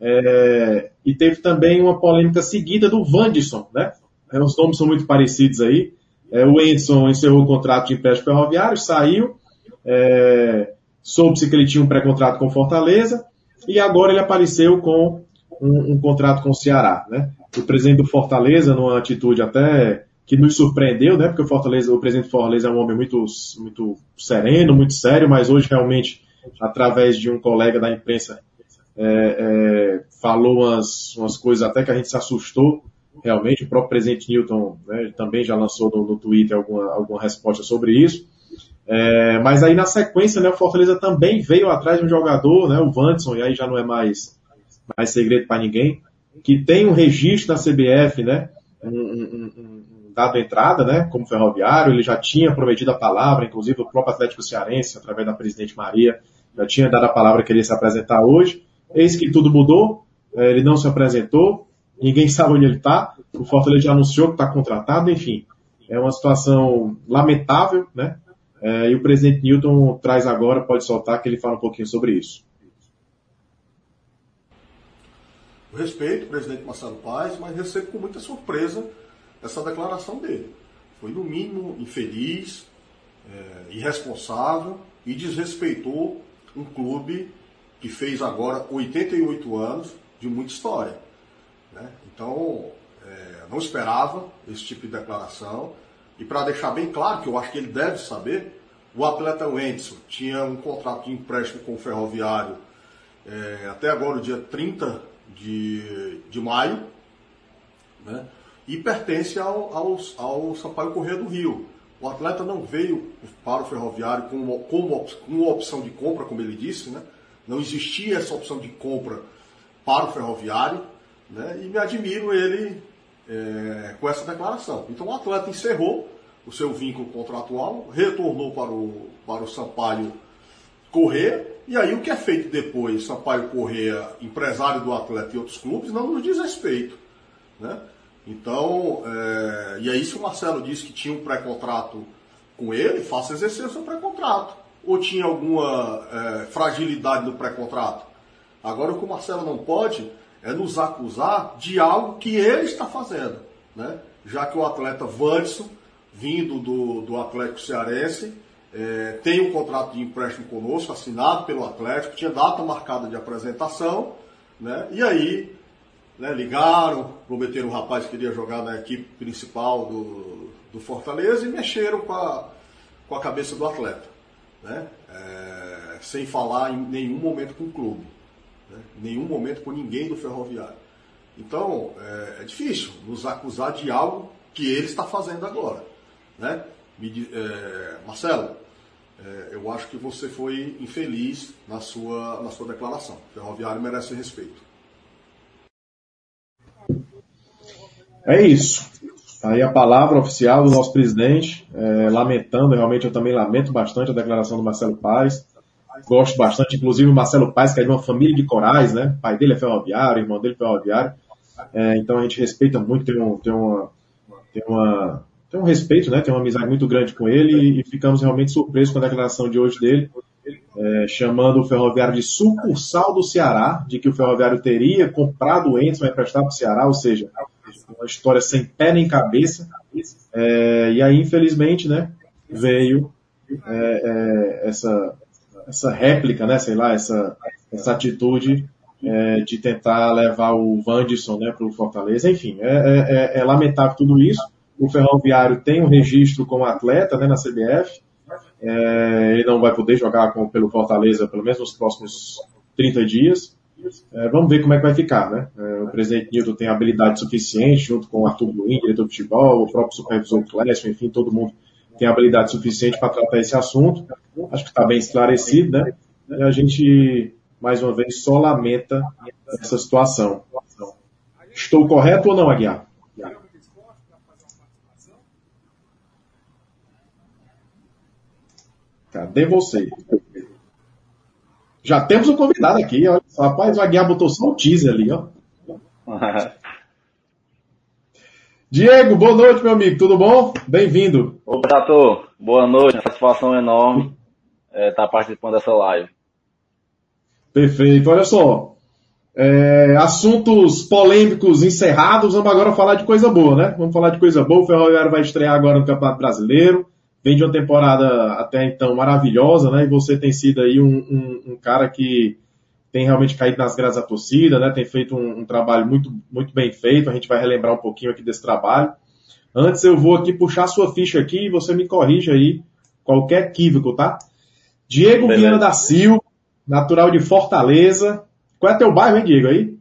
É, e teve também uma polêmica seguida do Vandisson, né? É, os nomes são muito parecidos aí. É, o Enson encerrou o contrato de empréstimo ferroviário, saiu, é, soube-se que ele tinha um pré-contrato com Fortaleza, e agora ele apareceu com um, um, contrato com o Ceará, né? O presidente do Fortaleza, numa atitude até que nos surpreendeu, né? Porque o Fortaleza, o presidente do Fortaleza é um homem muito, muito sereno, muito sério, mas hoje realmente, através de um colega da imprensa, é, é, falou umas, umas coisas até que a gente se assustou. Realmente, o próprio presidente Newton né, também já lançou no, no Twitter alguma, alguma resposta sobre isso. É, mas aí na sequência, né, o Fortaleza também veio atrás de um jogador, né, o Vanderson, e aí já não é mais, mais segredo para ninguém, que tem um registro na CBF, né, um, um, um, dado entrada, né, como ferroviário, ele já tinha prometido a palavra, inclusive o próprio Atlético Cearense, através da presidente Maria, já tinha dado a palavra que ele ia se apresentar hoje. Eis que tudo mudou, é, ele não se apresentou, ninguém sabe onde ele está, o Fortaleza já anunciou que está contratado, enfim. É uma situação lamentável, né? É, e o presidente Newton traz agora, pode soltar, que ele fala um pouquinho sobre isso.
respeito o presidente Marcelo Paes, mas recebo com muita surpresa essa declaração dele. Foi, no mínimo, infeliz, é, irresponsável e desrespeitou um clube que fez agora 88 anos de muita história. Né? Então, é, não esperava esse tipo de declaração. E para deixar bem claro, que eu acho que ele deve saber, o atleta Wendson tinha um contrato de empréstimo com o Ferroviário é, até agora, o dia 30 de, de maio. Né? e pertence ao, ao, ao Sampaio Correia do Rio. O atleta não veio para o ferroviário com uma, com uma, com uma opção de compra, como ele disse, né? não existia essa opção de compra para o ferroviário, né? e me admiro ele é, com essa declaração. Então o atleta encerrou o seu vínculo contratual, retornou para o, para o Sampaio Correia, e aí o que é feito depois, Sampaio Correia, empresário do atleta e outros clubes, não nos diz respeito. Né? Então, é, e aí se o Marcelo disse que tinha um pré-contrato com ele, faça exercer o seu pré-contrato. Ou tinha alguma é, fragilidade no pré-contrato? Agora o que o Marcelo não pode é nos acusar de algo que ele está fazendo. Né? Já que o atleta Vanderson, vindo do, do Atlético Cearense, é, tem um contrato de empréstimo conosco, assinado pelo Atlético, tinha data marcada de apresentação, né? e aí né, ligaram, prometeram um rapaz que queria jogar na equipe principal do, do Fortaleza e mexeram com a, com a cabeça do atleta. Né? É, sem falar em nenhum momento com o clube, né? em nenhum momento com ninguém do ferroviário. Então, é, é, difícil nos acusar de algo que ele está fazendo agora. Né? Me, é, Marcelo, é, eu acho que você foi infeliz na sua, na sua declaração. O ferroviário merece respeito.
É isso. Aí a palavra oficial do nosso presidente, é, lamentando, realmente eu também lamento bastante a declaração do Marcelo Paes. Gosto bastante, inclusive o Marcelo Paes, que é de uma família de corais, né? O pai dele é ferroviário, irmão dele é ferroviário. É, então a gente respeita muito, tem, um, tem, uma, tem, uma, tem um respeito, né? Tem uma amizade muito grande com ele e ficamos realmente surpresos com a declaração de hoje dele, é, chamando o ferroviário de sucursal do Ceará, de que o ferroviário teria comprado o Enzo para emprestar para o Ceará, ou seja, uma história sem pé nem cabeça. É, e aí, infelizmente, né, veio é, é, essa, essa réplica, né, sei lá, essa, essa atitude é, de tentar levar o Wanderson né, para o Fortaleza. Enfim, é, é, é, é, lamentável tudo isso. O Ferroviário tem um registro como atleta né, na CBF. É, ele não vai poder jogar com, pelo Fortaleza pelo menos nos próximos 30 dias. É, vamos ver como é que vai ficar, né? O presidente Nilton tem habilidade suficiente, junto com o Arthur Buin, diretor de futebol, o próprio supervisor Clécio, enfim, todo mundo tem habilidade suficiente para tratar esse assunto. Acho que está bem esclarecido, né? E a gente, mais uma vez, só lamenta essa situação. Estou correto ou não, Aguiar? Cadê você? Já temos um convidado aqui, olha Rapaz, o Aguiar botou só o teaser ali, ó. Diego, boa noite, meu amigo. Tudo bom? Bem-vindo.
Ô, Tato, boa noite. Satisfação enorme é, estar participando dessa live.
Perfeito. Olha só. É, assuntos polêmicos encerrados. Vamos agora falar de coisa boa, né? Vamos falar de coisa boa. O Ferroviário vai estrear agora no Campeonato Brasileiro. Vem de uma temporada até então maravilhosa, né? E você tem sido aí um, um, um cara que tem realmente caído nas graças da torcida, né? Tem feito um, um, trabalho muito, muito bem feito. A gente vai relembrar um pouquinho aqui desse trabalho. Antes eu vou aqui puxar sua ficha aqui e você me corrige aí qualquer equívoco, tá? Diego Beleza. Viana da Silva, natural de Fortaleza. Qual é teu bairro, hein, Diego, aí?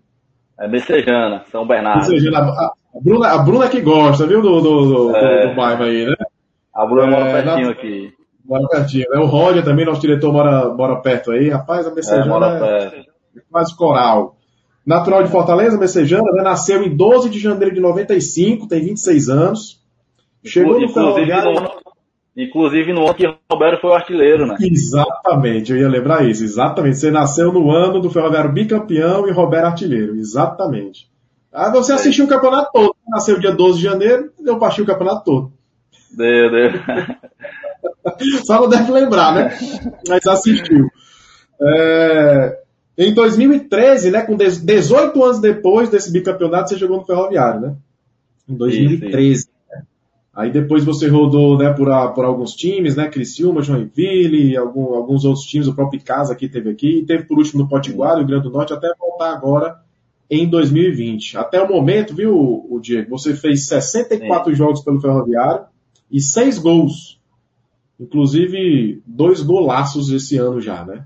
É Becejana, São Bernardo.
Becejana, a, Bruna, a Bruna que gosta, viu, do, do, do, é, do bairro aí, né?
A Bruna é, mora pertinho na... aqui.
Mora pertinho. É o Roger também, nosso diretor, mora, mora perto aí. Rapaz, a Messejana é, é quase coral. Natural de Fortaleza, Messejana, né? Nasceu em 12 de janeiro de 95, tem 26 anos.
Chegou no Ferroviário... Inclusive no ano que Roberto foi o artilheiro, né?
Exatamente, eu ia lembrar isso. Exatamente. Você nasceu no ano do Ferroviário bicampeão e Roberto artilheiro. Exatamente. Ah, você assistiu o campeonato todo. Nasceu dia 12 de janeiro, deu assistir o campeonato todo.
Deu, deu.
Só não deve lembrar, né? Mas assistiu. É, em 2013, né, com 18 anos depois desse bicampeonato, você jogou no Ferroviário, né? Em 2013. Né? Aí depois você rodou né, por, a, por alguns times, né? Criciúma, Joinville, algum, alguns outros times, o próprio Casa aqui teve aqui, e teve por último no Potiguar, Rio Grande do Norte, até voltar agora em 2020. Até o momento, viu, o Diego, você fez 64 Sim. jogos pelo Ferroviário e 6 gols. Inclusive, dois golaços esse ano já, né?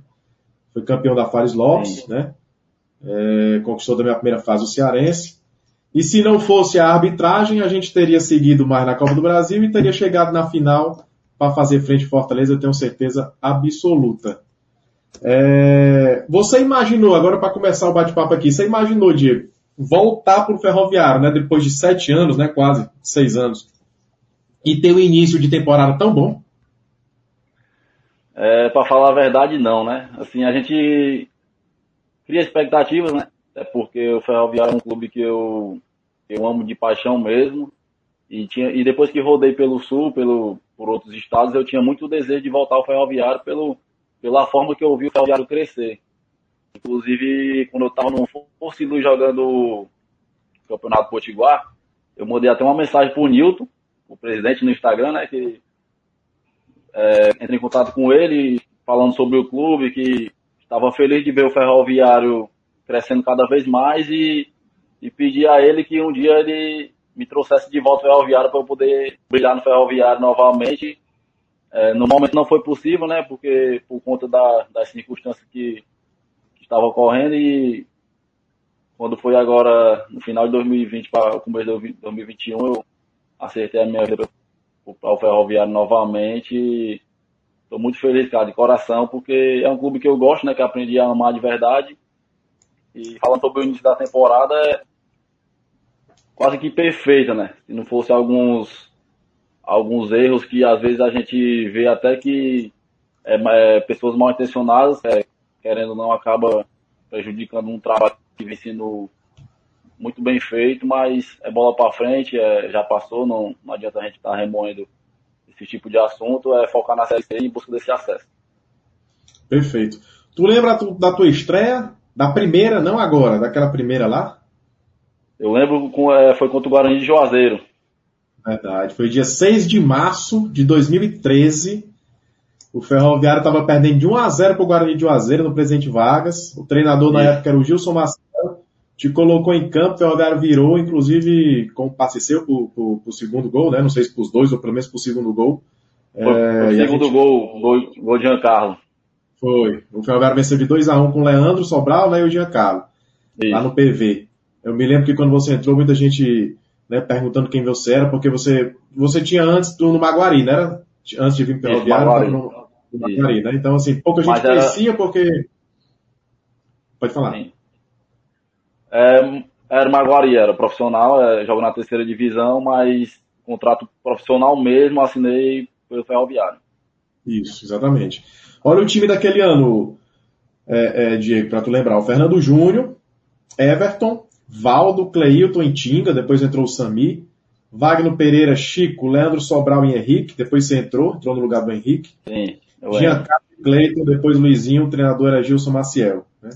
Foi campeão da Fares Lopes, né? É, conquistou da minha primeira fase o Cearense. E se não fosse a arbitragem, a gente teria seguido mais na Copa do Brasil e teria chegado na final para fazer frente Fortaleza, eu tenho certeza absoluta. É, você imaginou, agora para começar o bate-papo aqui, você imaginou, Diego, voltar para o Ferroviário, né, depois de sete anos, né, quase seis anos, e ter um início de temporada tão bom?
É, para falar a verdade, não, né? Assim, a gente cria expectativas, né? É porque o Ferroviário é um clube que eu, eu amo de paixão mesmo. E, tinha, e depois que rodei pelo Sul, pelo, por outros estados, eu tinha muito desejo de voltar ao Ferroviário pelo, pela forma que eu vi o Ferroviário crescer. Inclusive, quando eu estava no Força Luz jogando o Campeonato Potiguar, eu mandei até uma mensagem pro Nilton, o presidente no Instagram, né? Que é, entrei em contato com ele, falando sobre o clube, que estava feliz de ver o Ferroviário crescendo cada vez mais e, e pedi a ele que um dia ele me trouxesse de volta ao Ferroviário para eu poder brilhar no Ferroviário novamente. É, no momento não foi possível, né, porque por conta da, das circunstâncias que, que estavam ocorrendo e quando foi agora no final de 2020 para o começo de 2021 eu acertei a minha vida ao Ferroviário novamente. Estou muito feliz, cara, de coração, porque é um clube que eu gosto, né? Que aprendi a amar de verdade. E falando sobre o início da temporada, é quase que perfeita, né? Se não fosse alguns, alguns erros que às vezes a gente vê até que é, é, pessoas mal intencionadas, é, querendo ou não, acaba prejudicando um trabalho que vem sendo muito bem feito, mas é bola para frente, é, já passou, não, não adianta a gente estar tá remoendo esse tipo de assunto, é focar na Série C em busca desse acesso.
Perfeito. Tu lembra da tua estreia? Da primeira, não agora, daquela primeira lá?
Eu lembro, com, é, foi contra o Guarani de Juazeiro.
Verdade. Foi dia 6 de março de 2013. O Ferroviário estava perdendo de 1 a 0 para o Guarani de Juazeiro no Presidente Vargas. O treinador na época era o Gilson Marcelo. Te colocou em campo, o Ferroviário virou, inclusive com passe seu para o segundo gol, né? Não sei se para os dois ou pelo menos para o segundo gol.
Foi, é, o segundo gente... gol, gol, gol de Giancarlo.
Foi. O Ferroviário venceu de 2 a 1 com o Leandro Sobral né, e o Giancarlo. Isso. Lá no PV. Eu me lembro que quando você entrou, muita gente né, perguntando quem você era, porque você, você tinha antes do, no Maguari, né? Antes de vir para o Ferroviário, no, no Maguari, né? Então, assim, pouca gente era... conhecia porque... Pode falar. Sim.
É, era Maguari, era profissional, é, jogo na terceira divisão, mas contrato profissional mesmo, assinei pelo Ferroviário.
Isso, exatamente. Olha o time daquele ano, é, é, Diego, para tu lembrar. O Fernando Júnior, Everton, Valdo, Cleilton e Tinga, depois entrou o Sami, Wagner Pereira, Chico, Leandro Sobral e Henrique, depois você entrou, entrou no lugar do Henrique.
Sim.
Giancarlo Cleiton, depois Luizinho, o treinador era Gilson Maciel. Né?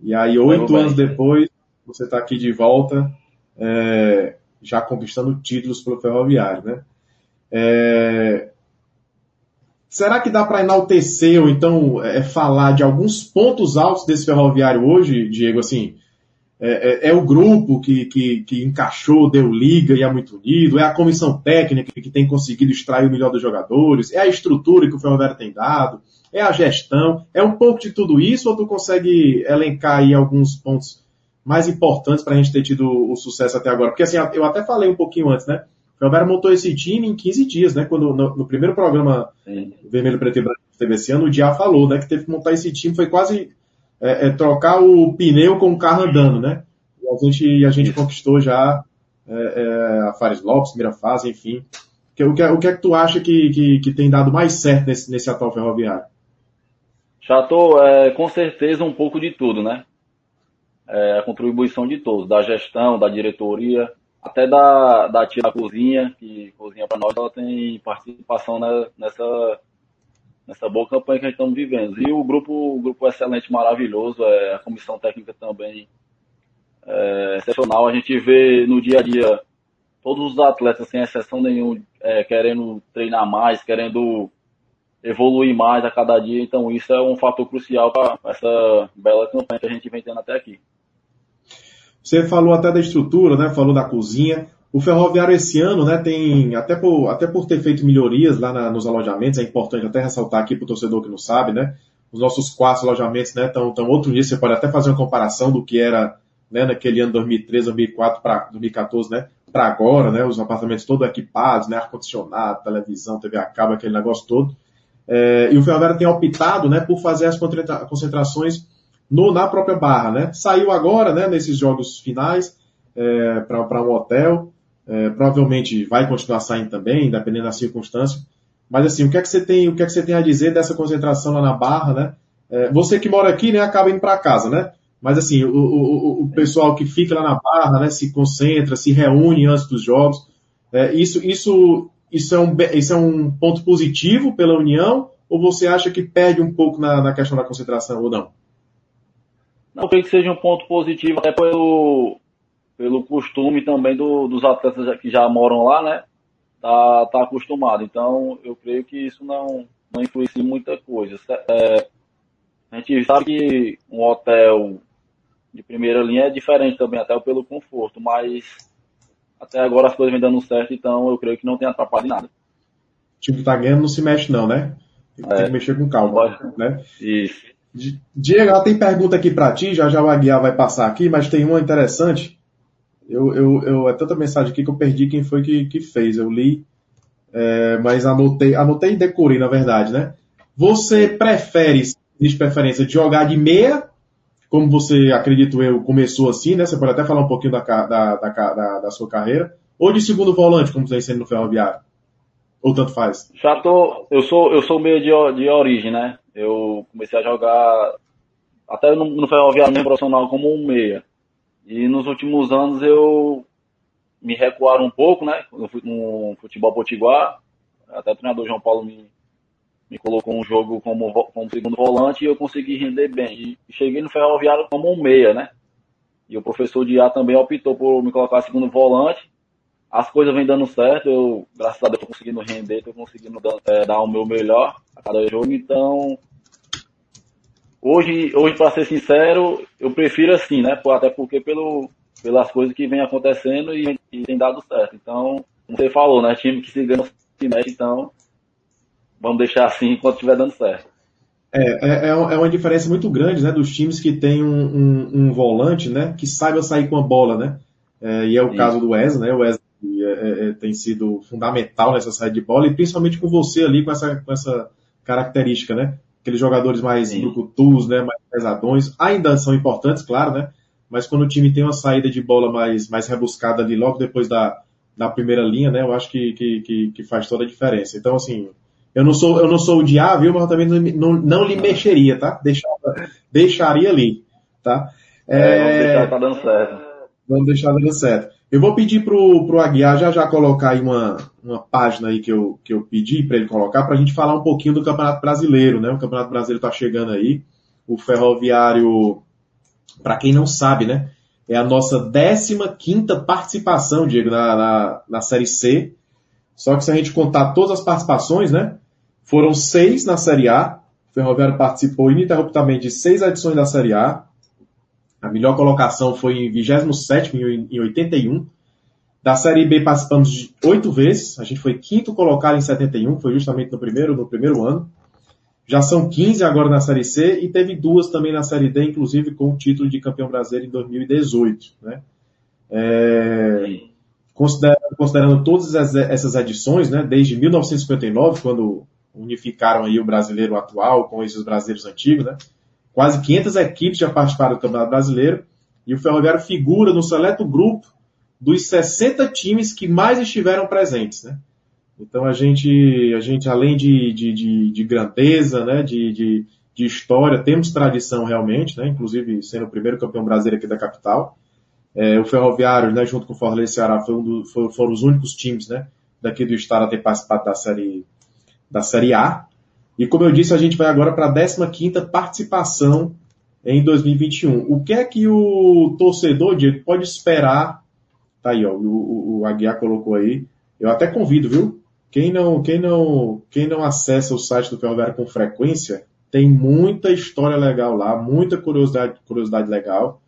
E aí, oito anos depois, você está aqui de volta, é, já conquistando títulos pelo Ferroviário. Né? É, Será que dá para enaltecer ou então é, falar de alguns pontos altos desse ferroviário hoje, Diego? Assim, é, é, é o grupo que, que, que, encaixou, deu liga e é muito unido, é a comissão técnica que tem conseguido extrair o melhor dos jogadores, é a estrutura que o ferroviário tem dado, é a gestão, é um pouco de tudo isso ou tu consegue elencar aí alguns pontos mais importantes para a gente ter tido o sucesso até agora? Porque assim, eu até falei um pouquinho antes, né? O Ferroviário montou esse time em 15 dias, né? Quando no, no primeiro programa Sim. Vermelho, Preto e Branco teve esse ano, o Diá falou, né? Que teve que montar esse time, foi quase é, é, trocar o pneu com o carro andando, né? E a gente, a gente conquistou já é, é, a Fares Lopes, primeira fase, enfim. O que, o que é que tu acha que, que, que tem dado mais certo nesse, nesse atual ferroviário?
Chato, é, com certeza um pouco de tudo, né? É, a contribuição de todos, da gestão, da diretoria, até da, da tia da cozinha, que cozinha para nós, ela tem participação nessa, nessa boa campanha que a gente estamos vivendo. E o grupo, o grupo excelente, maravilhoso, é, a comissão técnica também é excepcional. A gente vê no dia a dia todos os atletas, sem exceção nenhuma, é, querendo treinar mais, querendo evoluir mais a cada dia. Então isso é um fator crucial para essa bela campanha que a gente vem tendo até aqui.
Você falou até da estrutura, né? Falou da cozinha. O ferroviário esse ano, né, tem, até por, até por ter feito melhorias lá na, nos alojamentos, é importante até ressaltar aqui para o torcedor que não sabe, né? Os nossos quatro alojamentos, né, estão tão outro dia, você pode até fazer uma comparação do que era, né, naquele ano 2013, 2004 para 2014, né, para agora, né, os apartamentos todos equipados, né, ar-condicionado, televisão, TV a cabo, aquele negócio todo. É, e o Ferroviário tem optado, né, por fazer as concentrações no, na própria barra, né? Saiu agora, né, nesses jogos finais, é, para um hotel, é, provavelmente vai continuar saindo também, dependendo da circunstância. Mas assim, o que é que você tem, o que é que você tem a dizer dessa concentração lá na barra, né? É, você que mora aqui, né, acaba indo para casa, né? Mas assim, o, o, o, pessoal que fica lá na barra, né, se concentra, se reúne antes dos jogos. É, isso, isso, isso, é um, isso é um ponto positivo pela união? Ou você acha que perde um pouco na, na questão da concentração ou não?
Não creio que seja um ponto positivo, até pelo, pelo costume também do, dos atletas que já moram lá, né? Tá, tá acostumado. Então, eu creio que isso não, não influencia muita coisa. É, a gente sabe que um hotel de primeira linha é diferente também, até pelo conforto, mas até agora as coisas vêm dando certo, então eu creio que não tem atrapalhado nada.
O time tá ganhando, não se mexe não, né? Tem, é, tem que mexer com calma, né?
Isso.
Diego, ela tem pergunta aqui para ti, já já o Aguiar vai passar aqui, mas tem uma interessante. Eu, eu, eu, é tanta mensagem aqui que eu perdi quem foi que, que fez. Eu li, é, mas anotei, anotei e decorei, na verdade, né? Você prefere, de preferência, de jogar de meia, como você, acredito eu, começou assim, né? Você pode até falar um pouquinho da, da, da, da, da sua carreira, ou de segundo volante, como você está sendo no Ferroviário? Ou tanto faz?
Já tô, eu sou, eu sou meio de, de origem, né? Eu comecei a jogar até no, ferroviário profissional como um meia. E nos últimos anos eu me recuaram um pouco, né? No futebol potiguar. Até o treinador João Paulo me, me colocou um jogo como, como segundo volante e eu consegui render bem. E cheguei no ferroviário como um meia, né? E o professor de A também optou por me colocar segundo volante as coisas vêm dando certo, eu, graças a Deus, tô conseguindo render, tô conseguindo dar, é, dar o meu melhor a cada jogo, então, hoje, hoje para ser sincero, eu prefiro assim, né, até porque pelo, pelas coisas que vem acontecendo e, e tem dado certo, então, como você falou, né, time que se ganha se mexe, então, vamos deixar assim enquanto estiver dando certo.
É, é, é, é uma diferença muito grande, né, dos times que tem um, um, um volante, né, que saiba sair com a bola, né, é, e é o Sim. caso do Wesley, né, o Wesley é, é, tem sido fundamental nessa saída de bola, e principalmente com você ali, com essa, com essa característica, né? Aqueles jogadores mais brucutus, né? Mais pesadões, ainda são importantes, claro, né? Mas quando o time tem uma saída de bola mais, mais rebuscada ali logo depois da, da primeira linha, né? Eu acho que, que, que, que faz toda a diferença. Então, assim, eu não sou, eu não sou o diabo, viu? Mas eu também não, não, não lhe mexeria, tá? Deixar, deixaria ali, tá?
É, é, vamos deixar tá dando certo.
Vamos deixar dando certo. Eu vou pedir pro, pro Aguiar já já colocar aí uma, uma página aí que eu, que eu pedi para ele colocar para a gente falar um pouquinho do Campeonato Brasileiro, né? O Campeonato Brasileiro está chegando aí. O Ferroviário, para quem não sabe, né? É a nossa 15 quinta participação, Diego, na, na, na Série C. Só que se a gente contar todas as participações, né? Foram seis na Série A. O Ferroviário participou ininterruptamente de seis edições da Série A. A melhor colocação foi em 27 em 81. Da Série B participamos de oito vezes. A gente foi quinto colocado em 71, foi justamente no primeiro, no primeiro ano. Já são 15 agora na Série C e teve duas também na Série D, inclusive com o título de campeão brasileiro em 2018. Né? É, considerando, considerando, todas essas edições, né, desde 1959, quando unificaram aí o brasileiro atual com esses brasileiros antigos, né, Quase 500 equipes já participaram do Campeonato Brasileiro e o Ferroviário figura no seleto grupo dos 60 times que mais estiveram presentes, né? Então a gente, a gente além de, de, de, de grandeza, né, de, de, de, história, temos tradição realmente, né, inclusive sendo o primeiro campeão brasileiro aqui da capital. É, o Ferroviário, né, junto com o Fortaleza Ceará, foi um do, foi, foram os únicos times, né, daqui do estado a ter participado da série, da série A. E como eu disse, a gente vai agora para a 15ª participação em 2021. O que é que o torcedor, Diego, pode esperar? Tá aí, ó, o, o Aguiar colocou aí. Eu até convido, viu? Quem não, quem não, quem não acessa o site do Ferroviário com frequência, tem muita história legal lá, muita curiosidade, curiosidade legal.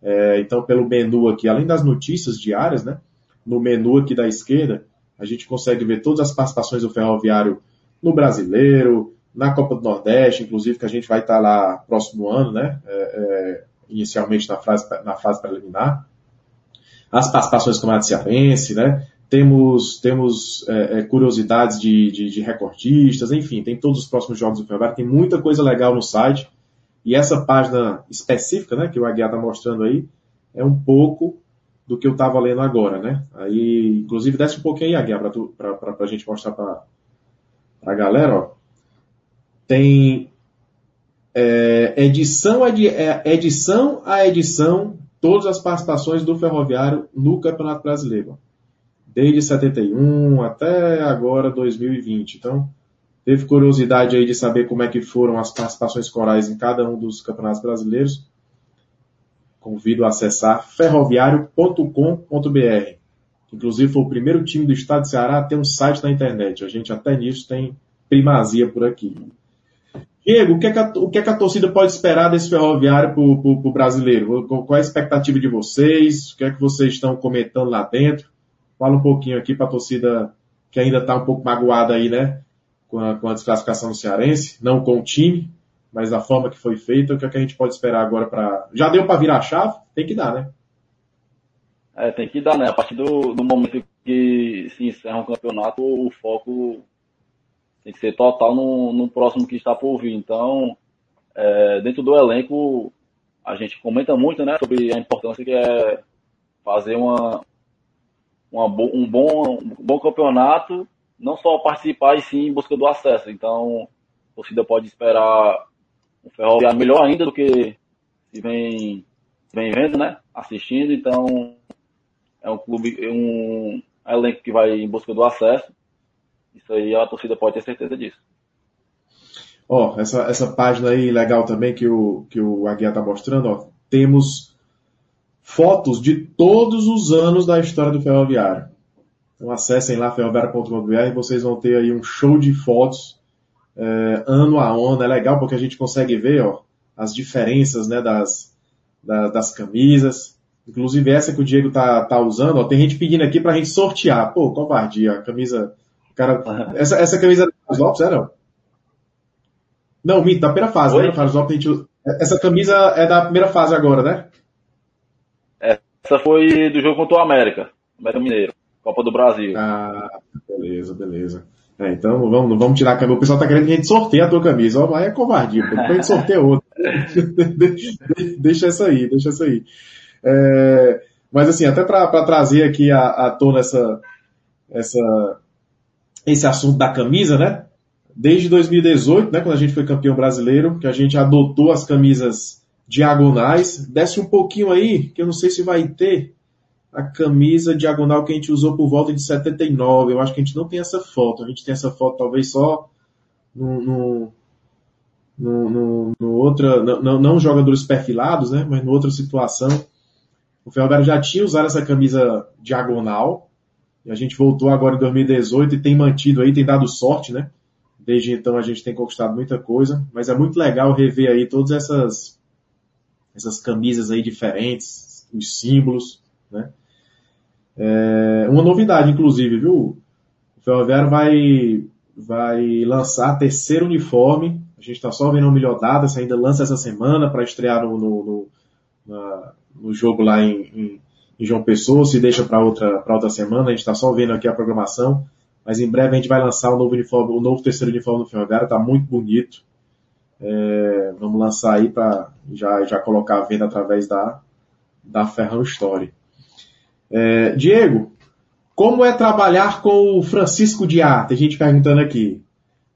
É, então, pelo menu aqui, além das notícias diárias, né? No menu aqui da esquerda, a gente consegue ver todas as participações do Ferroviário no Brasileiro, na Copa do Nordeste, inclusive, que a gente vai estar lá próximo ano, né? É, é, inicialmente na fase, na fase preliminar. As participações do Campeonato Cearense, né? Temos, temos é, é, curiosidades de, de, de, recordistas, enfim, tem todos os próximos jogos do Ferroviário, tem muita coisa legal no site. E essa página específica, né, que o Aguiar está mostrando aí, é um pouco do que eu estava lendo agora, né? Aí, inclusive, desce um pouquinho aí, Aguiar, para a gente mostrar para a galera, ó, tem é, edição, a é, edição a edição, todas as participações do Ferroviário no Campeonato Brasileiro. Desde 71 até agora 2020. Então, teve curiosidade aí de saber como é que foram as participações corais em cada um dos campeonatos brasileiros. Convido a acessar ferroviário.com.br. Inclusive foi o primeiro time do estado de Ceará a ter um site na internet. A gente até nisso tem primazia por aqui. Diego, o que, é que a, o que, é que a torcida pode esperar desse ferroviário para o brasileiro? Qual é a expectativa de vocês? O que é que vocês estão comentando lá dentro? Fala um pouquinho aqui para a torcida que ainda está um pouco magoada aí, né? Com a, com a desclassificação do Cearense, não com o time, mas da forma que foi feita, o que, é que a gente pode esperar agora para. Já deu para virar a chave? Tem que dar, né?
É, tem que dar, né? A partir do, do momento que se encerra um campeonato, o foco tem que ser total no, no próximo que está por vir. Então, é, dentro do elenco, a gente comenta muito né, sobre a importância que é fazer uma, uma um, bom, um bom campeonato não só participar, e sim em busca do acesso. Então, a torcida pode esperar um Ferroviário melhor ainda do que se vem, vem vendo, né? Assistindo. Então, é um clube, um elenco que vai em busca do acesso. Isso aí a torcida pode ter certeza disso.
Ó, oh, essa, essa página aí legal também que o, que o Aguiar tá mostrando, ó, temos fotos de todos os anos da história do Ferroviário. Então acessem lá ferroviário.com.br vocês vão ter aí um show de fotos é, ano a ano. É legal porque a gente consegue ver ó, as diferenças né, das, das, das camisas. Inclusive essa que o Diego tá, tá usando, ó, tem gente pedindo aqui pra gente sortear. Pô, covardia, a camisa. Cara, essa, essa camisa da Lopes é não? Não, mito, da primeira fase, né? Carlos Lopes, gente, essa camisa é da primeira fase agora, né?
Essa foi do jogo contra o América, América Mineiro, Copa do Brasil.
Ah, beleza, beleza. É, então não vamos, não vamos tirar a camisa. O pessoal tá querendo que a gente sorteie a tua camisa. Ó, aí é covardia, depois a gente sorteia outra. deixa essa aí, deixa essa aí. É, mas assim, até para trazer aqui à, à tona essa, essa, esse assunto da camisa, né? desde 2018, né, quando a gente foi campeão brasileiro, que a gente adotou as camisas diagonais. Desce um pouquinho aí, que eu não sei se vai ter a camisa diagonal que a gente usou por volta de 79. Eu acho que a gente não tem essa foto. A gente tem essa foto talvez só no, no, no, no, no outra, não, não jogadores perfilados, né, mas em outra situação. O Ferroviário já tinha usado essa camisa diagonal. E a gente voltou agora em 2018 e tem mantido aí, tem dado sorte, né? Desde então a gente tem conquistado muita coisa, mas é muito legal rever aí todas essas essas camisas aí diferentes, os símbolos, né? É uma novidade, inclusive, viu? O Ferroviário vai, vai lançar terceiro uniforme. A gente está só vendo uma melhorada, se ainda lança essa semana para estrear no, no, no, na, no, jogo lá em, em, em João Pessoa, se deixa para outra, outra semana. A gente está só vendo aqui a programação. Mas em breve a gente vai lançar o novo uniforme, o novo terceiro uniforme do Ferroviário, está muito bonito. É, vamos lançar aí para já, já colocar a venda através da, da Ferrão Story. É, Diego, como é trabalhar com o Francisco Diá? Tem gente perguntando aqui.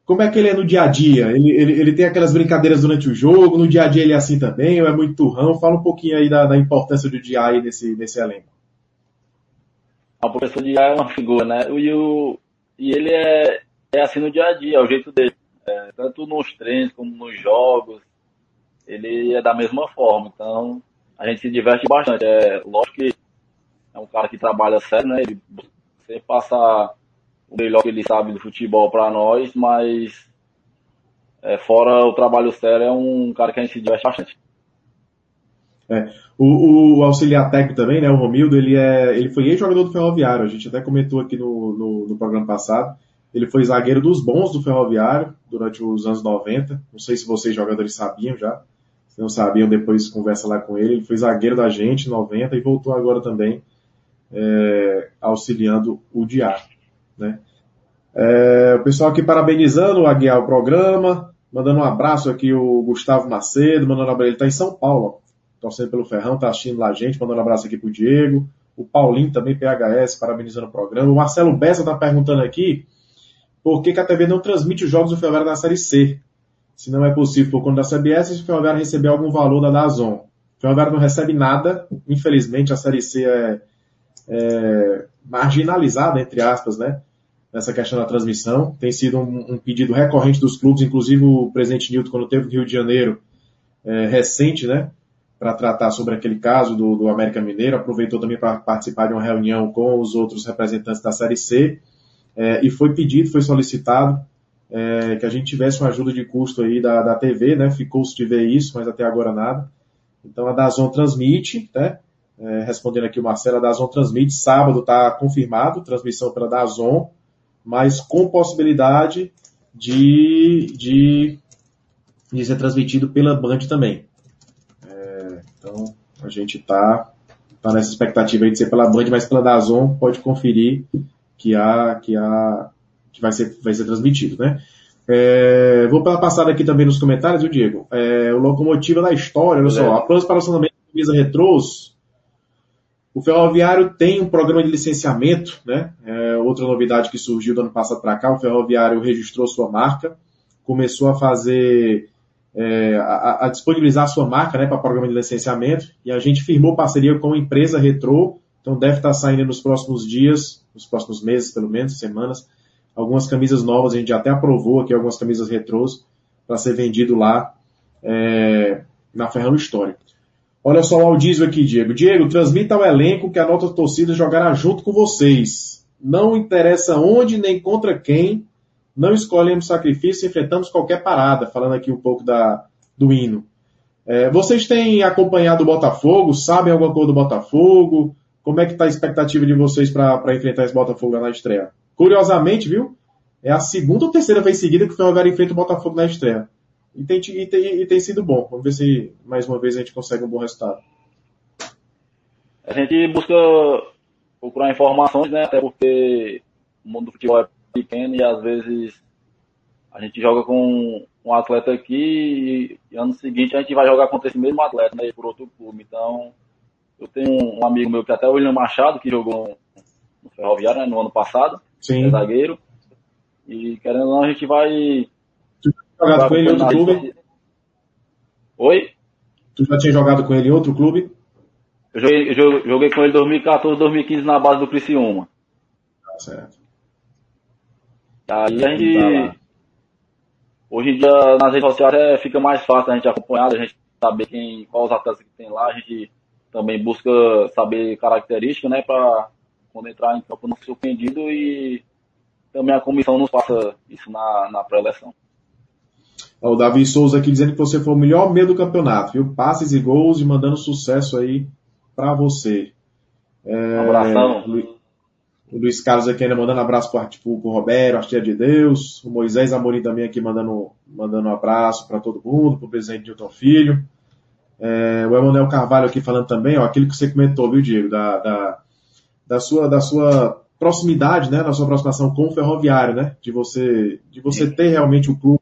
Como é que ele é no dia a dia? Ele, ele, ele tem aquelas brincadeiras durante o jogo, no dia a dia ele é assim também, ou é muito turrão? Fala um pouquinho aí da, da importância do Diá aí nesse, nesse elenco.
O professor Diá é uma figura, né? E o, e ele é, é assim no dia a dia, é o jeito dele. É, tanto nos treinos como nos jogos, ele é da mesma forma. Então, a gente se diverte bastante. É lógico que é um cara que trabalha sério, né? Ele sempre passa o melhor que ele sabe do futebol para nós, mas é, fora o trabalho sério, é um cara que a gente diverte bastante.
É. O, o, auxiliar técnico também, né, o Romildo, ele, é, ele foi ex-jogador do Ferroviário, a gente até comentou aqui no, no, no, programa passado. Ele foi zagueiro dos bons do Ferroviário durante os anos 90. Não sei se vocês jogadores sabiam já. Se não sabiam, depois conversa lá com ele. Ele foi zagueiro da gente em 90 e voltou agora também é, auxiliando o Diá. Né? É, o pessoal aqui parabenizando o Aguiar o programa, mandando um abraço aqui o Gustavo Macedo, mandando um abraço. Ele está em São Paulo torcendo pelo Ferrão, tá assistindo lá a gente, mandando um abraço aqui pro Diego. O Paulinho também, PHS, parabenizando o programa. O Marcelo Bessa tá perguntando aqui por que, que a TV não transmite os jogos do Ferroviário da Série C. Se não é possível por conta da CBS, se o Ferroviário receber algum valor da Dazon. O Ferroviário não recebe nada, infelizmente a Série C é, é marginalizada, entre aspas, né? Nessa questão da transmissão. Tem sido um, um, pedido recorrente dos clubes, inclusive o presidente Nilton, quando teve no Rio de Janeiro, é, recente, né? para tratar sobre aquele caso do, do América Mineiro, aproveitou também para participar de uma reunião com os outros representantes da Série C, é, e foi pedido, foi solicitado é, que a gente tivesse uma ajuda de custo aí da, da TV, né? Ficou-se de ver isso, mas até agora nada. Então a Dazon transmite, né? Respondendo aqui o Marcelo, a Dazon transmite, sábado está confirmado, transmissão pela Dazon, mas com possibilidade de, de, de ser transmitido pela Band também. Então, a gente está tá nessa expectativa de ser pela Band, mas pela Dazon pode conferir que há, que há, que vai ser, vai ser transmitido, né? É, vou pela passada aqui também nos comentários, viu, Diego? É, o Locomotiva da História, olha só, é. aplausos para o lançamento da camisa retrôs. O Ferroviário tem um programa de licenciamento, né? É outra novidade que surgiu do ano passado para cá, o Ferroviário registrou sua marca, começou a fazer, é, a, a, disponibilizar sua marca, né, para programa de licenciamento, e a gente firmou parceria com a empresa Retro, então deve estar saindo nos próximos dias, nos próximos meses, pelo menos, semanas, algumas camisas novas, a gente até aprovou aqui algumas camisas retrôs para ser vendido lá é, na Ferrão Histórico. Olha só o Aldísio aqui, Diego. Diego, transmita ao elenco que a nota torcida jogará junto com vocês. Não interessa onde nem contra quem, não escolhemos sacrifício, enfrentamos qualquer parada. Falando aqui um pouco da, do hino. É, vocês têm acompanhado o Botafogo? Sabem alguma coisa do Botafogo? Como é que está a expectativa de vocês para enfrentar esse Botafogo na estreia? Curiosamente, viu? É a segunda ou terceira vez seguida que o Ferroviário enfrenta o Botafogo na estreia. E tem, e, tem, e tem sido bom. Vamos ver se mais uma vez a gente consegue um bom resultado.
A gente busca procurar informações, né? Até porque o mundo do futebol é pequeno e às vezes a gente joga com um atleta aqui e, ano seguinte a gente vai jogar contra esse mesmo atleta, né? Por outro clube. Então, eu tenho um amigo meu que até o William Machado, que jogou no Ferroviário né, no ano passado,
Sim.
é zagueiro. E querendo ou não, a gente vai
jogado com ele em outro clube?
Oi?
Tu já tinha jogado com ele em outro clube?
Eu joguei, eu joguei com ele em 2014, 2015 na base do Criciúma.
Tá certo.
Aí a gente. Tá hoje em dia nas redes sociais é, fica mais fácil a gente acompanhar, a gente saber quem, quais os atletas que tem lá, a gente também busca saber características, né, para quando entrar em campo não ser surpreendido e também a comissão nos passa isso na, na pré-eleção.
O Davi Souza aqui dizendo que você foi o melhor meio do campeonato, viu? Passes e gols e mandando sucesso aí para você.
É, um abração.
O Luiz Carlos aqui ainda mandando abraço para tipo, o Roberto, Artia de Deus. O Moisés Amorim também aqui mandando, mandando um abraço para todo mundo, para o presidente Newton Filho. É, o Emanuel Carvalho aqui falando também, ó, aquilo que você comentou, viu, Diego, da, da, da, sua, da sua proximidade, né, da sua aproximação com o ferroviário, né, de você, de você ter realmente o clube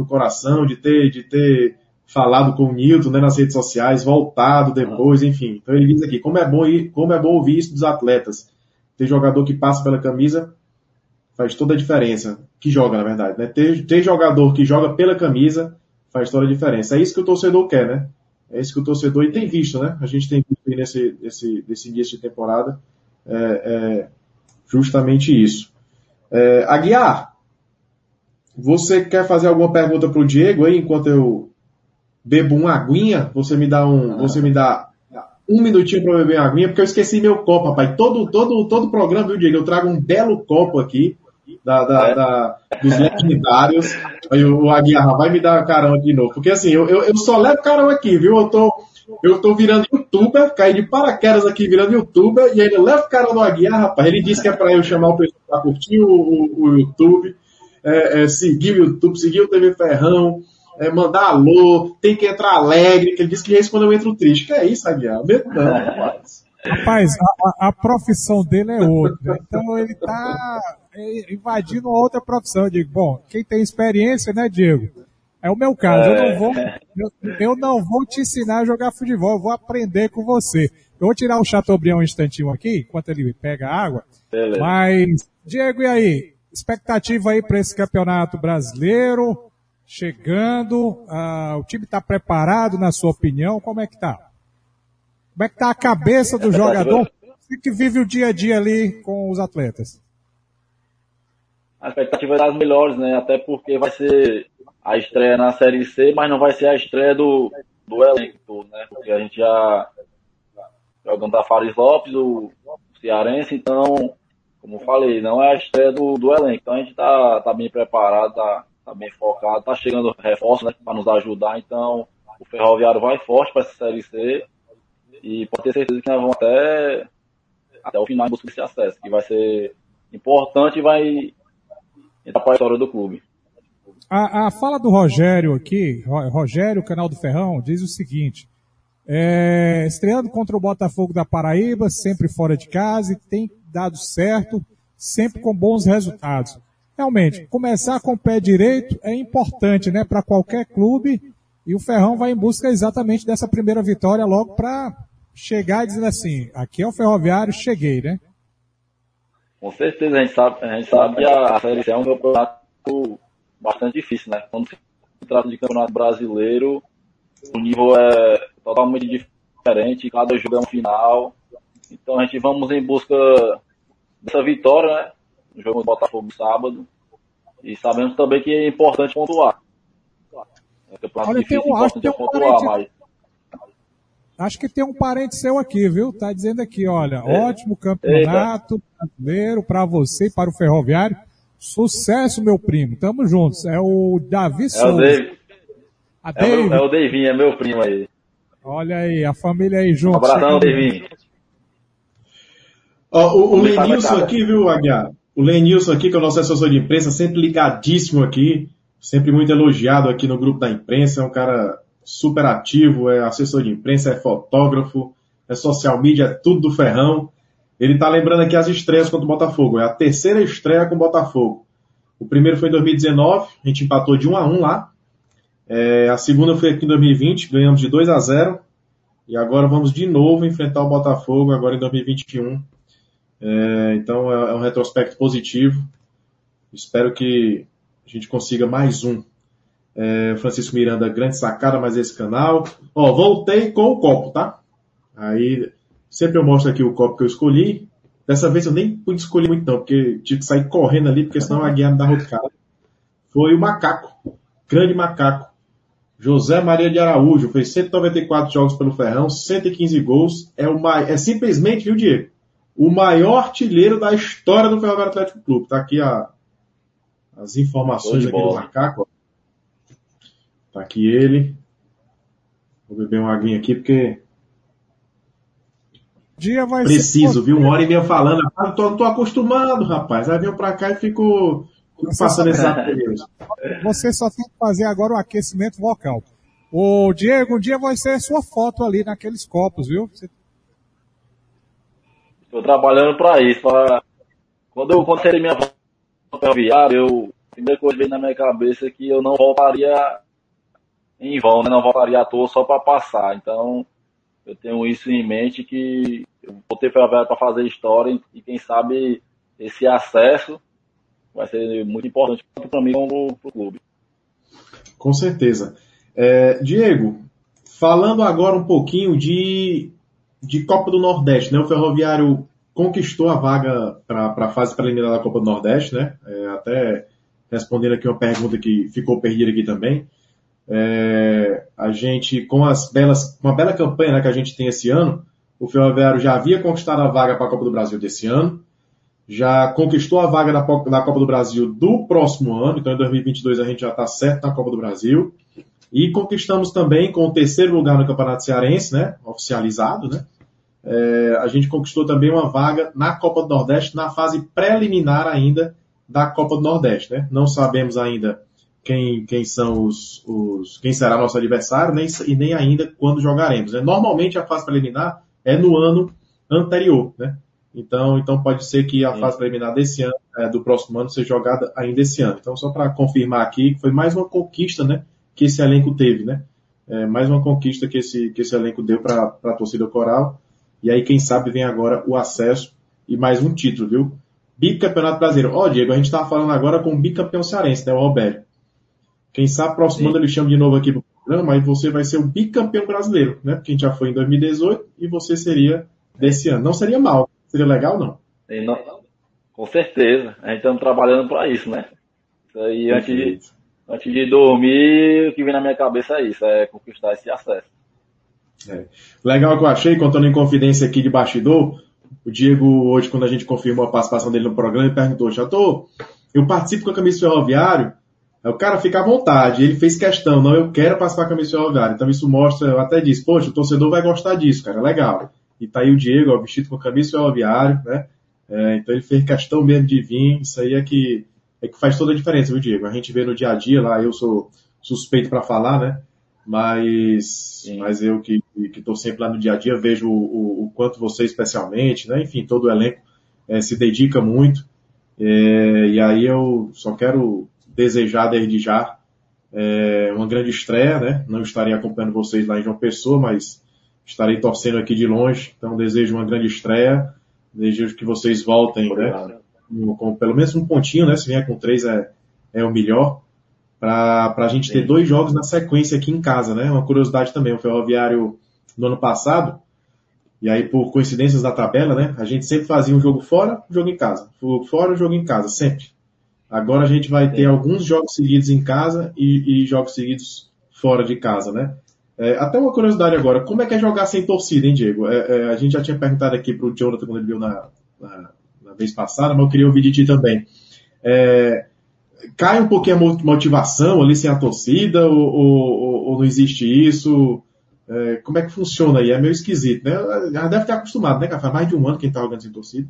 no coração, de ter, de ter falado com o Nilton né, nas redes sociais, voltado depois, enfim. Então ele diz aqui, como é bom ir, como é bom ouvir isso dos atletas. Ter jogador que passa pela camisa faz toda a diferença. Que joga, na verdade, né? Ter, ter jogador que joga pela camisa faz toda a diferença. É isso que o torcedor quer, né? É isso que o torcedor e tem visto, né? A gente tem visto nesse, nesse, nesse início de temporada é, é justamente isso. É, Aguiar, você quer fazer alguma pergunta para o Diego aí enquanto eu bebo uma aguinha? Você me dá um, você me dá um minutinho para beber uma aguinha, porque eu esqueci meu copo, rapaz. Todo, todo, todo programa, viu, Diego? Eu trago um belo copo aqui da, da, é. da dos legendários. Aí o Aguiar vai me dar carão de novo. Porque assim, eu, eu, eu só levo carão aqui, viu? Eu tô, eu tô virando youtuber, caí de paraquedas aqui virando youtuber, e ainda levo carão do Aguiar, rapaz. Ele disse que é para eu chamar o pessoal para curtir o, o, o YouTube é, é, seguir o YouTube, seguir o TV Ferrão, é, mandar alô, tem que entrar alegre, que ele disse que responde eu entro triste. Que é isso, Aguiar? Não, rapaz.
Rapaz, a, a, profissão dele é outra. Então ele está é, invadindo outra profissão. Eu digo, bom, quem tem experiência, né, Diego? É o meu caso. Eu não vou, eu, eu não vou te ensinar a jogar futebol, eu vou aprender com você. Eu vou tirar o Chateaubriand um instantinho aqui, enquanto ele pega a água. Beleza. Mas, Diego, e aí? Expectativa aí para esse campeonato brasileiro, chegando, ah, o time está preparado, na sua opinião, como é que tá? Como é que tá a cabeça do jogador que vive o dia a dia ali com os atletas?
A expectativa é das melhores, né? Até porque vai ser a estreia na Série C, mas não vai ser a estreia do, do elenco, né? Porque a gente já jogando a Fares Lopes, o Cearense, então como falei, não é a estreia do, do elenco. Então a gente tá, tá bem preparado, tá, tá bem focado, tá chegando reforço, né, para nos ajudar. Então o Ferroviário vai forte para essa Série C e pode ter certeza que nós vamos até, até o final em busca desse acesso, que vai ser importante e vai entrar para a história do clube.
A, a fala do Rogério aqui, Rogério, canal do Ferrão, diz o seguinte, é, estreando contra o Botafogo da Paraíba, sempre fora de casa, e tem dado certo, sempre com bons resultados. Realmente, começar com o pé direito é importante, né, para qualquer clube, e o Ferrão vai em busca exatamente dessa primeira vitória logo para chegar dizendo assim, aqui é o Ferroviário, cheguei, né?
Com certeza, a gente sabe, a gente sabe a Série C é um campeonato bastante difícil, né? Quando se trata de campeonato brasileiro, o nível é totalmente diferente, cada jogo é um final. Então a gente vamos em busca dessa vitória, né? No jogo do Botafogo sábado. E sabemos também que é importante pontuar.
É Olha, difícil, tem um, importante é pontuar, parente, mas... Acho que tem um parente seu aqui, viu? Tá dizendo aqui, olha, é. ótimo campeonato Eita. brasileiro para você e para o Ferroviário. Sucesso, meu primo. Tamo juntos. É o Davi Souza. É o David.
A David. É, o, é é meu primo aí.
Olha aí, a família aí junto. Um
abração, Davinho.
Ó, o, o Lenilson aqui, viu, Aguiar? O Lenilson aqui, que é o nosso assessor de imprensa, sempre ligadíssimo aqui, sempre muito elogiado aqui no grupo da imprensa, é um cara super ativo, é assessor de imprensa, é fotógrafo, é social media, é tudo do ferrão. Ele tá lembrando aqui as estreias contra o Botafogo, é a terceira estreia com o Botafogo. O primeiro foi em 2019, a gente empatou de 1 a 1 lá. É, a segunda foi aqui em 2020, ganhamos de 2 a 0. E agora vamos de novo enfrentar o Botafogo, agora em 2021. É, então é, é, um retrospecto positivo. Espero que a gente consiga mais um. É, Francisco Miranda, grande sacada, mais esse canal. Ó, voltei com o copo, tá? Aí, sempre eu mostro aqui o copo que eu escolhi. Dessa vez eu nem pude escolher muito não, porque tive que sair correndo ali, porque senão a guia me rocada. Foi o macaco. Grande macaco. José Maria de Araújo, fez 194 jogos pelo Ferrão, 115 gols. É, uma, é simplesmente, viu, Diego? o maior artilheiro da história do Ferroviário Atlético Clube. Tá aqui a, as informações aqui do macaco. Tá aqui ele. Vou beber uma aguinha aqui porque
Dia vai
preciso, ser... viu? Uma hora e meia falando. Ah, tô, tô acostumado, rapaz. Aí venho pra cá e fico, passando esse
Você só tem que fazer agora o aquecimento vocal. O Diego, um dia vai ser sua foto ali naqueles copos, viu? Você
Estou trabalhando para isso. Pra... Quando eu quando minha ferroviária, eu a primeira coisa que veio na minha cabeça é que eu não voltaria em vão, né? não voltaria à toa só para passar. Então, eu tenho isso em mente que eu vou ter ferroviária para fazer história e quem sabe esse acesso vai ser muito importante para mim como para o clube.
Com certeza. É, Diego, falando agora um pouquinho de de Copa do Nordeste, né? O Ferroviário conquistou a vaga para a fase preliminar da Copa do Nordeste, né? É, até respondendo aqui uma pergunta que ficou perdida aqui também. É, a gente, com as belas, uma bela campanha né, que a gente tem esse ano, o Ferroviário já havia conquistado a vaga para a Copa do Brasil desse ano, já conquistou a vaga na Copa do Brasil do próximo ano, então em 2022 a gente já está certo na Copa do Brasil. E conquistamos também com o terceiro lugar no Campeonato Cearense, né? Oficializado, né? É, a gente conquistou também uma vaga na Copa do Nordeste, na fase preliminar ainda da Copa do Nordeste, né? Não sabemos ainda quem, quem são os, os, quem será nosso adversário, nem, e nem ainda quando jogaremos. Né? Normalmente a fase preliminar é no ano anterior, né? Então, então pode ser que a Sim. fase preliminar desse ano, é, do próximo ano, seja jogada ainda esse ano. Então, só para confirmar aqui, foi mais uma conquista, né? que esse elenco teve, né? É, mais uma conquista que esse, que esse elenco deu para a torcida coral. E aí, quem sabe, vem agora o acesso e mais um título, viu? Bicampeonato brasileiro. Ó, oh, Diego, a gente estava falando agora com o bicampeão cearense, né? O Roberto. Quem sabe, próximo ano ele chama de novo aqui pro programa e você vai ser o bicampeão brasileiro, né? Porque a gente já foi em 2018 e você seria desse ano. Não seria mal. Seria legal, não?
não com certeza. A gente está trabalhando para isso, né? Isso aí, antes de, antes de dormir, o que vem na minha cabeça é isso, é conquistar esse acesso.
É. Legal que eu achei, contando em confidência aqui de bastidor, o Diego, hoje, quando a gente confirmou a participação dele no programa, ele perguntou, Chateau, eu participo com a camisa ferroviário, o cara fica à vontade, ele fez questão, não, eu quero participar com a camisa ferroviário. Então isso mostra, eu até disse, poxa, o torcedor vai gostar disso, cara, legal. E tá aí o Diego, ó, vestido com a camisa ferroviário, né? É, então ele fez questão mesmo de vir, isso aí é que é que faz toda a diferença, viu, Diego? A gente vê no dia a dia lá, eu sou suspeito para falar, né? Mas, mas eu que estou sempre lá no dia a dia vejo o, o, o, quanto você especialmente, né? Enfim, todo o elenco é, se dedica muito. É, e aí eu só quero desejar desde já é, uma grande estreia, né? Não estarei acompanhando vocês lá em João Pessoa, mas Estarei torcendo aqui de longe, então desejo uma grande estreia, desejo que vocês voltem, né? Com pelo menos um pontinho, né? Se vier com três é, é o melhor para a gente ter dois jogos na sequência aqui em casa, né? Uma curiosidade também, o Ferroviário no ano passado, e aí por coincidências da tabela, né? A gente sempre fazia um jogo fora, um jogo em casa. Fora, um jogo em casa, sempre. Agora a gente vai ter alguns jogos seguidos em casa e, e jogos seguidos fora de casa, né? É, até uma curiosidade agora, como é que é jogar sem torcida, hein, Diego? É, é, a gente já tinha perguntado aqui pro Jonathan quando ele viu na, na, na vez passada, mas eu queria ouvir de ti também. É, cai um pouquinho a motivação ali sem a torcida, ou, ou, ou não existe isso? É, como é que funciona aí? É meio esquisito, né? Já deve ter acostumado, né, Faz mais de um ano que a gente tá jogando sem torcida.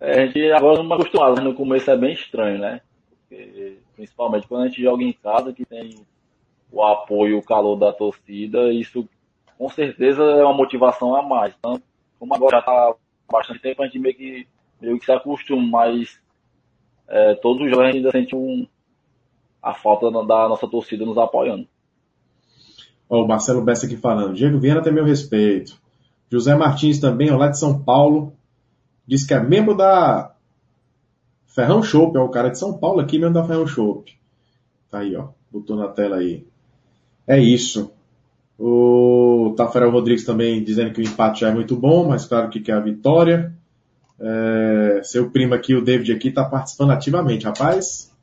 É, a gente agora não está acostumado, no começo é bem estranho, né? Porque, principalmente quando a gente joga em casa, que tem o apoio, o calor da torcida, isso com certeza é uma motivação a mais. Então, como agora já está bastante tempo, a gente meio que, meio que se acostuma, mas é, todos os jogos ainda sente um, a falta da nossa torcida nos apoiando.
O Marcelo Bessa aqui falando. Diego Viana tem meu respeito. José Martins também, lá de São Paulo. Diz que é membro da Ferrão Shop, é o cara de São Paulo aqui, membro da Ferrão Shop. Tá aí, ó. Botou na tela aí. É isso. O Tafarel Rodrigues também dizendo que o empate já é muito bom, mas claro que quer a vitória. É, seu primo aqui, o David aqui, tá participando ativamente. Rapaz,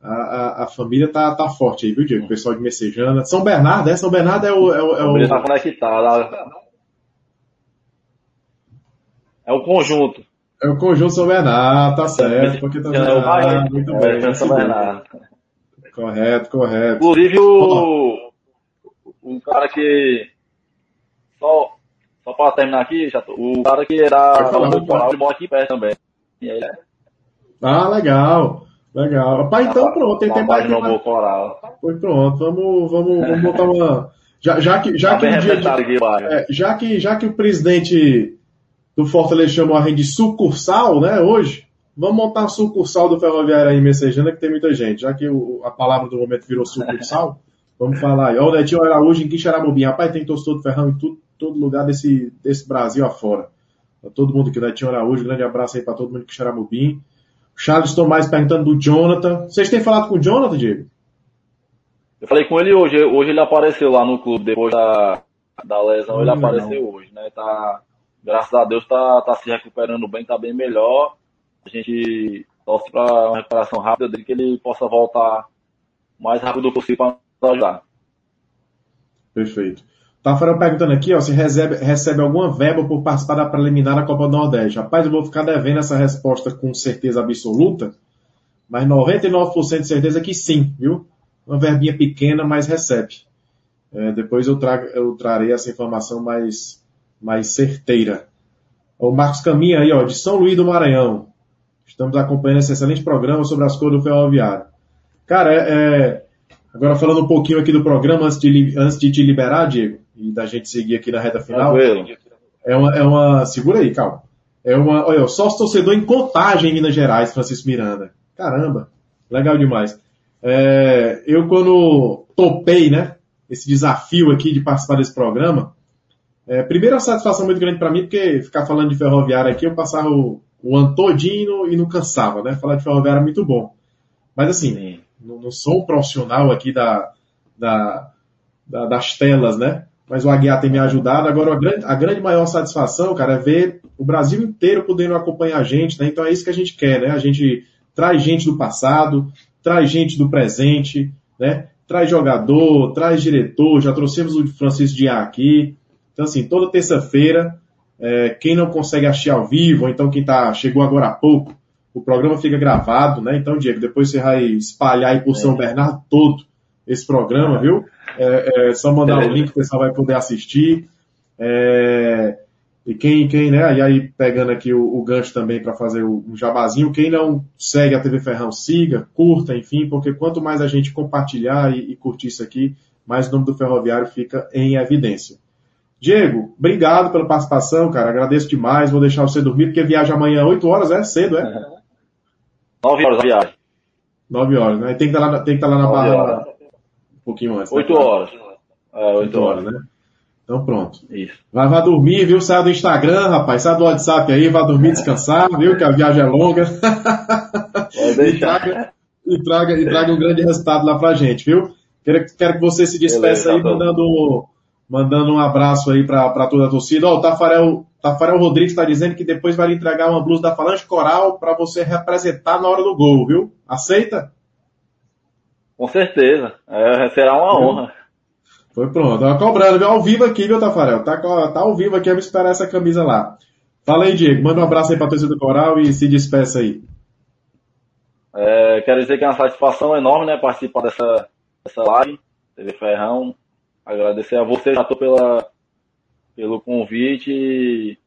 a, a, a família tá, tá forte aí, viu, Diego? O pessoal de Messejana. São Bernardo, é? São Bernardo é o... É o, é o...
Tá conectado. É o conjunto.
É o conjunto São Bernardo, tá certo. Porque tá
Bernardo, muito
bem.
É, São Bernardo.
Correto, correto.
Inclusive o, o cara que só só para terminar aqui, o cara que era do coral, ele mora aqui perto também. Aí,
ah, legal. Legal. Rapaz, então pronto, tem tempo
aqui. Uma... Coral.
Foi pronto, vamos, vamos, vamos botar uma. Já, já que, já, tá que, dia de... aqui, é, já que já que o presidente do Fortaleza chamou a gente de sucursal, né, hoje, vamos montar uma sucursal do Ferroviário aí em Messejana, que tem muita gente, já que o, a palavra do momento virou sucursal, vamos falar aí. Ó, o Netinho Araújo em Quixaramubim, rapaz, tem torcedor do Ferrão em tudo, todo lugar desse, desse Brasil afora. Pra todo mundo aqui, Netinho Araújo, grande abraço aí para todo mundo em Quixaramubim. Charles Tomás perguntando do Jonathan. Vocês têm falado com o Jonathan, Diego?
Eu falei com ele hoje, hoje ele apareceu lá no clube, depois da, da lesão, hum, ele apareceu não. hoje, né? Tá, graças a Deus tá, tá se recuperando bem, tá bem melhor. A gente torce para uma recuperação rápida dele, que ele possa voltar o mais rápido possível para ajudar.
Perfeito. Tafarel perguntando aqui, ó, se recebe, recebe alguma verba por participar da preliminar da Copa do Nordeste. Rapaz, eu vou ficar devendo essa resposta com certeza absoluta, mas 99% de certeza que sim, viu? Uma verbinha pequena, mas recebe. É, depois eu, trago, eu trarei essa informação mais, mais certeira. O Marcos Caminha aí, ó, de São Luís do Maranhão. Estamos acompanhando esse excelente programa sobre as cores do ferroviário. Cara, é, é, agora falando um pouquinho aqui do programa antes de, antes de te liberar, Diego, e da gente seguir aqui na reta final. É uma, é uma, segura aí, calma. É uma, olha, sócio torcedor em contagem em Minas Gerais, Francisco Miranda. Caramba, legal demais. É, eu quando topei, né, esse desafio aqui de participar desse programa, é, primeiro, uma satisfação muito grande para mim, porque ficar falando de ferroviária aqui, eu passava o, o ano todinho e não cansava, né? Falar de ferroviária é muito bom. Mas assim, não, não, sou um profissional aqui da, da, da, das telas, né? Mas o Aguiar tem me ajudado. Agora, a grande, a grande maior satisfação, cara, é ver o Brasil inteiro podendo acompanhar a gente, né? Então é isso que a gente quer, né? A gente traz gente do passado, traz gente do presente, né? Traz jogador, traz diretor, já trouxemos o Francisco Diá aqui, então, assim, toda terça-feira, é, quem não consegue assistir ao vivo, ou então quem tá, chegou agora há pouco, o programa fica gravado, né? Então, Diego, depois você vai espalhar aí por São é. Bernardo todo esse programa, viu? É, é só mandar o link, o pessoal vai poder assistir. É, e quem, quem, né? E aí, pegando aqui o, o gancho também para fazer o, um jabazinho, quem não segue a TV Ferrão, siga, curta, enfim, porque quanto mais a gente compartilhar e, e curtir isso aqui, mais o nome do ferroviário fica em evidência. Diego, obrigado pela participação, cara. Agradeço demais. Vou deixar você dormir, porque viaja amanhã 8 horas, é? Cedo, é?
9 horas a viagem.
9 horas, né? Tem que estar tá lá, tem que estar tá lá na barra um pouquinho antes.
8 né? horas.
É, 8, 8 horas, né? Então pronto. Isso. Vai, vai dormir, viu? Sai do Instagram, rapaz. Sai do WhatsApp aí, vai dormir, descansar, viu? Que a viagem é longa. e, traga, e, traga, e traga um grande resultado lá pra gente, viu? Quero, quero que você se despeça aí, tá mandando, mandando um abraço aí pra, toda a torcida. Ó, o Tafarel, Tafarel Rodrigues está dizendo que depois vai lhe entregar uma blusa da Falange Coral para você representar na hora do gol, viu? Aceita?
Com certeza. É, será uma honra.
Foi pronto. Tava cobrando, viu? Ao vivo aqui, viu, Tafarel? Tá, tá ao vivo aqui, vamos esperar essa camisa lá. Fala aí, Diego. Manda um abraço aí pra torcida do Coral e se despeça aí.
É, quero dizer que é uma satisfação enorme, né, participar dessa, dessa live, TV Ferrão. Agradecer a você, Jato, pela, pelo convite.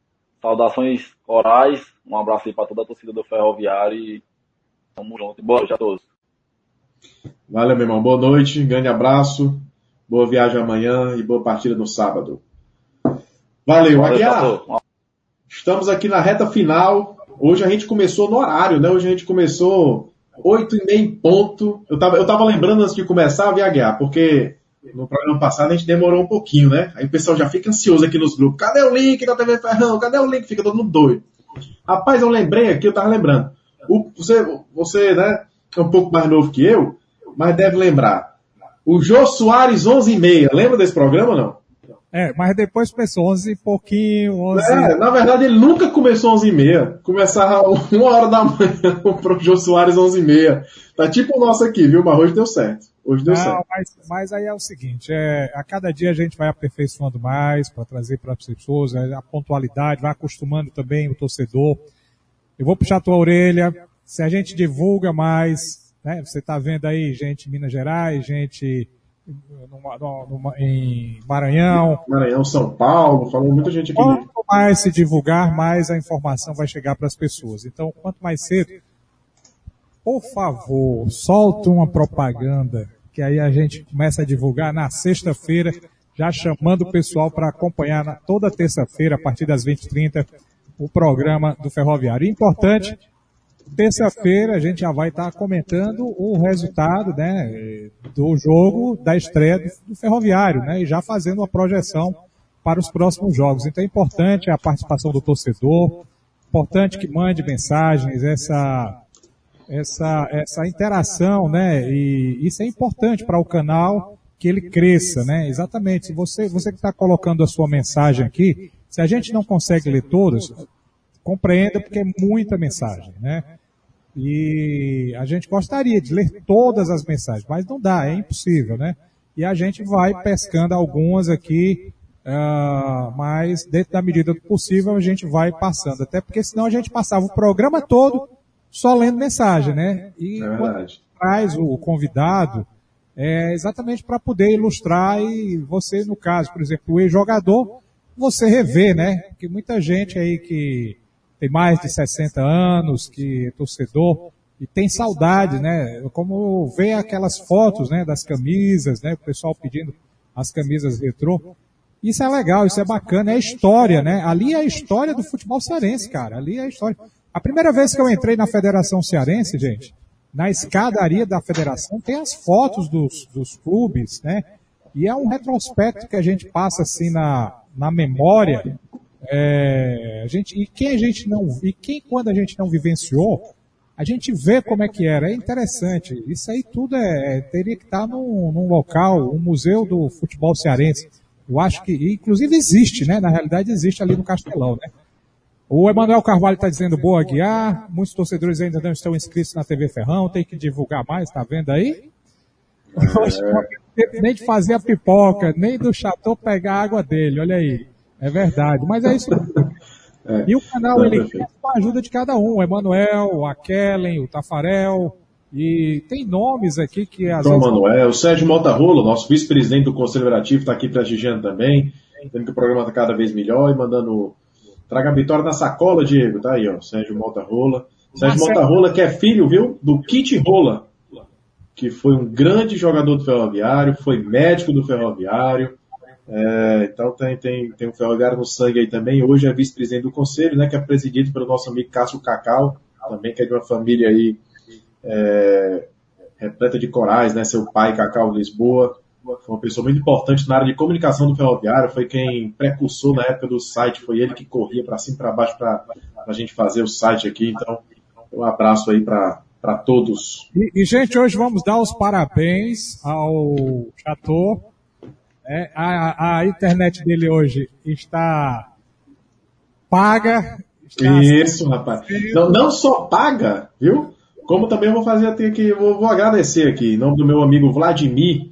Saudações corais. Um abraço aí para toda a torcida do Ferroviário e tamo junto. Boa noite a todos.
Valeu, meu irmão. Boa noite, grande abraço. Boa viagem amanhã e boa partida no sábado. Valeu, Aguiar. Estamos aqui na reta final. Hoje a gente começou no horário, né? Hoje a gente começou oito e meio ponto. Eu tava, eu tava lembrando antes de começar, a Aguiar, porque no programa passado a gente demorou um pouquinho, né? Aí o pessoal já fica ansioso aqui nos grupos. Cadê o link da TV Ferrão? Cadê o link? Fica todo mundo doido. Rapaz, eu lembrei aqui, eu tava lembrando. O, você, você, né, é um pouco mais novo que eu, mas deve lembrar. O Jô Soares 11 e meia. Lembra desse programa ou não?
É, mas depois começou 11 e pouquinho, 11... É,
na verdade ele nunca começou 11 e meia. Começava uma hora da manhã pro Jô Soares 11 e meia. Tá tipo o nosso aqui, viu? Mas hoje deu certo. Hoje deu não, certo.
Mas, mas aí é o seguinte, é, a cada dia a gente vai aperfeiçoando mais para trazer para as pessoas é, a pontualidade, vai acostumando também o torcedor. Eu vou puxar a tua orelha, se a gente divulga mais, né? Você está vendo aí gente em Minas Gerais, gente numa, numa, em Maranhão.
Maranhão, São Paulo, falou muita gente aqui.
Quanto mais se divulgar, mais a informação vai chegar para as pessoas. Então, quanto mais cedo, por favor, solta uma propaganda, que aí a gente começa a divulgar na sexta-feira, já chamando o pessoal para acompanhar na, toda terça-feira, a partir das 20h30, o programa do Ferroviário. Importante terça-feira a gente já vai estar comentando o resultado né, do jogo da estreia do, Ferroviário, né, e já fazendo uma projeção para os próximos jogos. Então é importante a participação do torcedor, importante que mande mensagens, essa, essa, essa interação, né, e isso é importante para o canal que ele cresça, né, exatamente. Se você, você que está colocando a sua mensagem aqui, se a gente não consegue ler todas, compreenda porque é muita mensagem, né? E a gente gostaria de ler todas as mensagens, mas não dá, é impossível, né? E a gente vai pescando algumas aqui, uh, mas dentro da medida do possível a gente vai passando. Até porque senão a gente passava o programa todo só lendo mensagem, né? E é traz o convidado, é exatamente para poder ilustrar e você, no caso, por exemplo, o ex-jogador, você rever, né? Que muita gente aí que tem mais de 60 anos, que é torcedor, e tem saudade, né? Como ver aquelas fotos, né, das camisas, né, o pessoal pedindo as camisas retrô. Isso é legal, isso é bacana, é história, né? Ali é a história do futebol cearense, cara. Ali é a história. A primeira vez que eu entrei na Federação Cearense, gente, na escadaria da federação tem as fotos dos, dos clubes, né? E é um retrospecto que a gente passa assim na, na memória é, a gente, e quem a gente não, e quem quando a gente não vivenciou, a gente vê como é que era. É interessante. Isso aí tudo é, é teria que estar num, num local, um museu do futebol cearense. Eu acho que, inclusive existe, né? Na realidade existe ali no Castelão, né? O Emanuel Carvalho está dizendo boa guiar. Muitos torcedores ainda não estão inscritos na TV Ferrão. Tem que divulgar mais, tá vendo aí? É... Nem de fazer a pipoca, nem do chateau pegar a água dele, olha aí. É verdade, mas é isso. É, e o canal, ele com a ajuda de cada um. O Emanuel, a Kellen, o Tafarel, e tem nomes aqui que
às Tom vezes... Manuel, o Sérgio Montarrola, nosso vice-presidente do Conselho Liberativo, está aqui prestigiando também, dizendo que o programa está cada vez melhor e mandando... Traga a vitória na sacola, Diego, tá aí, ó, Sérgio Montarrola. Sérgio Montarrola, que é filho, viu, do Kit Rola, que foi um grande jogador do Ferroviário, foi médico do Ferroviário, é, então tem, tem, tem um ferroviário no sangue aí também. Hoje é vice-presidente do conselho, né, que é presidido pelo nosso amigo Cássio Cacau, também que é de uma família aí é, repleta de corais, né, seu pai Cacau Lisboa. Foi uma pessoa muito importante na área de comunicação do ferroviário, foi quem precursou na época do site, foi ele que corria para cima e para baixo para a gente fazer o site aqui. Então, um abraço aí para todos.
E, e, gente, hoje vamos dar os parabéns ao Chateau. É, a, a internet dele hoje está paga. Está
Isso, rapaz. Não, não só paga, viu? Como também vou fazer aqui, vou, vou agradecer aqui, em nome do meu amigo Vladimir,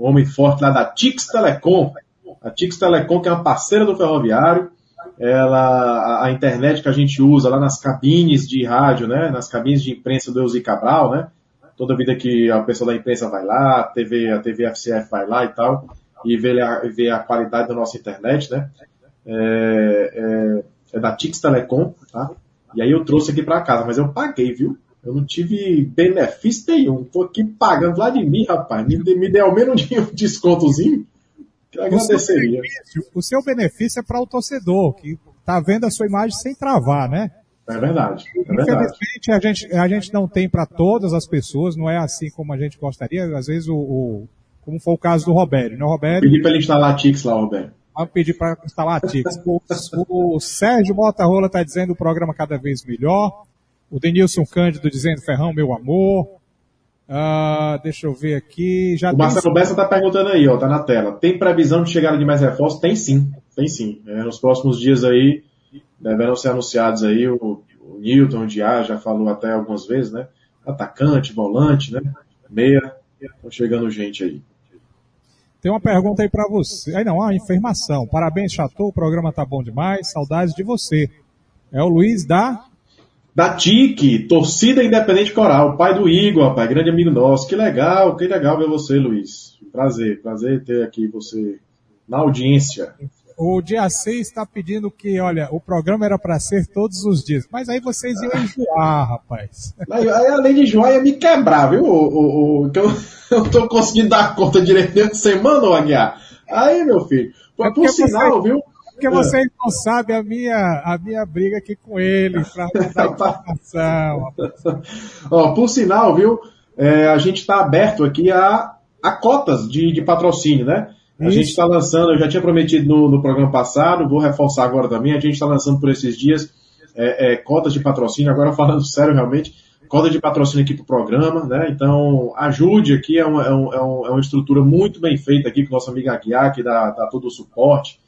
um homem forte lá da Tix Telecom. A Tix Telecom, que é uma parceira do ferroviário, ela, a, internet que a gente usa lá nas cabines de rádio, né, nas cabines de imprensa do Eusi Cabral, né, toda vida que a pessoa da imprensa vai lá, a TV, a TV FCF vai lá e tal, e vê a, vê a qualidade da nossa internet, né, é, é, é da Tix Telecom, tá, e aí eu trouxe aqui para casa, mas eu paguei, viu? Eu não tive benefício nenhum. Tô aqui pagando lá de mim, rapaz. Me, me dê ao menos um descontozinho. Que agradeceria.
O seu, benefício é para o torcedor, que tá vendo a sua imagem sem travar, né?
É verdade. É
Infelizmente, a gente, a gente não tem para todas as pessoas, não é assim como a gente gostaria. Às vezes, o, o como foi o caso do Roberto, né? Roberto.
Pedi para ele instalar a Tix lá, Roberto.
Vamos pedir para instalar a Tix. o, o Sérgio Botarola está dizendo o programa cada vez melhor. O Denilson Cândido dizendo, Ferrão, meu amor. Uh, deixa eu ver aqui. Já
o Marcelo tem... Bessa está perguntando aí, ó, tá na tela. Tem previsão de chegada de mais reforços? Tem sim, tem sim. É, nos próximos dias aí, deverão ser anunciados aí, o, o Newton Diá já falou até algumas vezes, né? Atacante, volante, né? Meia, estão chegando gente aí.
Tem uma pergunta aí para você. Aí não, uma informação. Parabéns, Chateau, o programa tá bom demais. Saudades de você. É o Luiz da
da TIC, Torcida Independente Coral, pai do Igor, rapaz, grande amigo nosso. Que legal, que legal ver você, Luiz. Prazer, prazer ter aqui você na audiência.
O dia 6 está pedindo que, olha, o programa era para ser todos os dias, mas aí vocês iam enjoar, rapaz.
Aí, além de enjoar, ia me quebrar, viu? O, o, o, eu, eu tô conseguindo dar conta direito dentro de semana, ô Aguiar. Aí, meu filho, por, é por sinal, viu?
Porque é. vocês não sabem a minha, a minha briga aqui com ele para dar informação.
Ó, por sinal, viu? É, a gente está aberto aqui a, a cotas de, de patrocínio, né? A Isso. gente está lançando, eu já tinha prometido no, no programa passado, vou reforçar agora também, a gente está lançando por esses dias é, é, cotas de patrocínio, agora falando sério realmente, cota de patrocínio aqui para o programa, né? Então, ajude aqui, é uma, é, um, é, uma estrutura muito bem feita aqui com nossa amiga Aguiar, que dá, dá todo o suporte.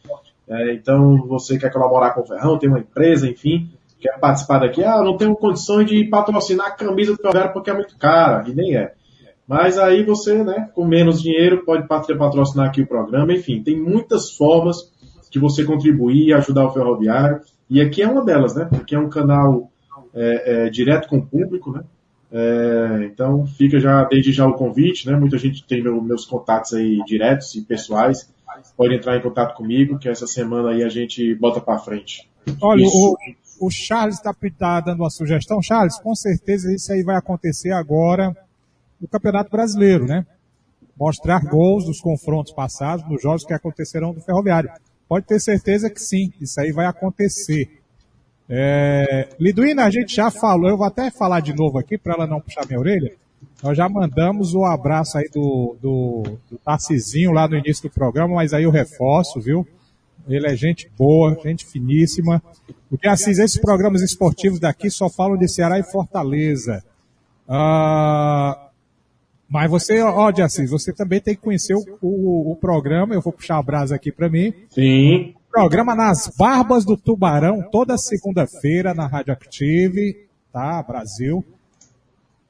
É, então, você quer colaborar com o Ferrão, tem uma empresa, enfim, quer participar daqui, ah, não tenho condições de patrocinar a camisa do Ferroviário porque é muito cara, e nem é. Mas aí você, né, com menos dinheiro, pode patrocinar aqui o programa, enfim, tem muitas formas de você contribuir e ajudar o Ferroviário, e aqui é uma delas, né, aqui é um canal é, é, direto com o público, né, é, então fica já, desde já o convite, né, muita gente tem meu, meus contatos aí diretos e pessoais, pode entrar em contato comigo, que essa semana aí a gente bota para frente.
Olha, o, o, Charles está tá dando uma sugestão. Charles, com certeza isso aí vai acontecer agora no Campeonato Brasileiro, né? Mostrar gols dos confrontos passados nos jogos que acontecerão do Ferroviário. Pode ter certeza que sim, isso aí vai acontecer. É, Liduína, a gente já falou, eu vou até falar de novo aqui para ela não puxar minha orelha. Nós já mandamos o abraço aí do, do, do Tarcizinho lá no início do programa, mas aí eu reforço, viu? Ele é gente boa, gente finíssima. Porque assim, esses programas esportivos daqui só falam de Ceará e Fortaleza. Ah, mas você, ó, de Assis, você também tem que conhecer o, o, o programa. Eu vou puxar a brasa aqui para mim.
Sim.
Programa Nas Barbas do Tubarão, toda segunda-feira na Rádio Active, tá? Brasil.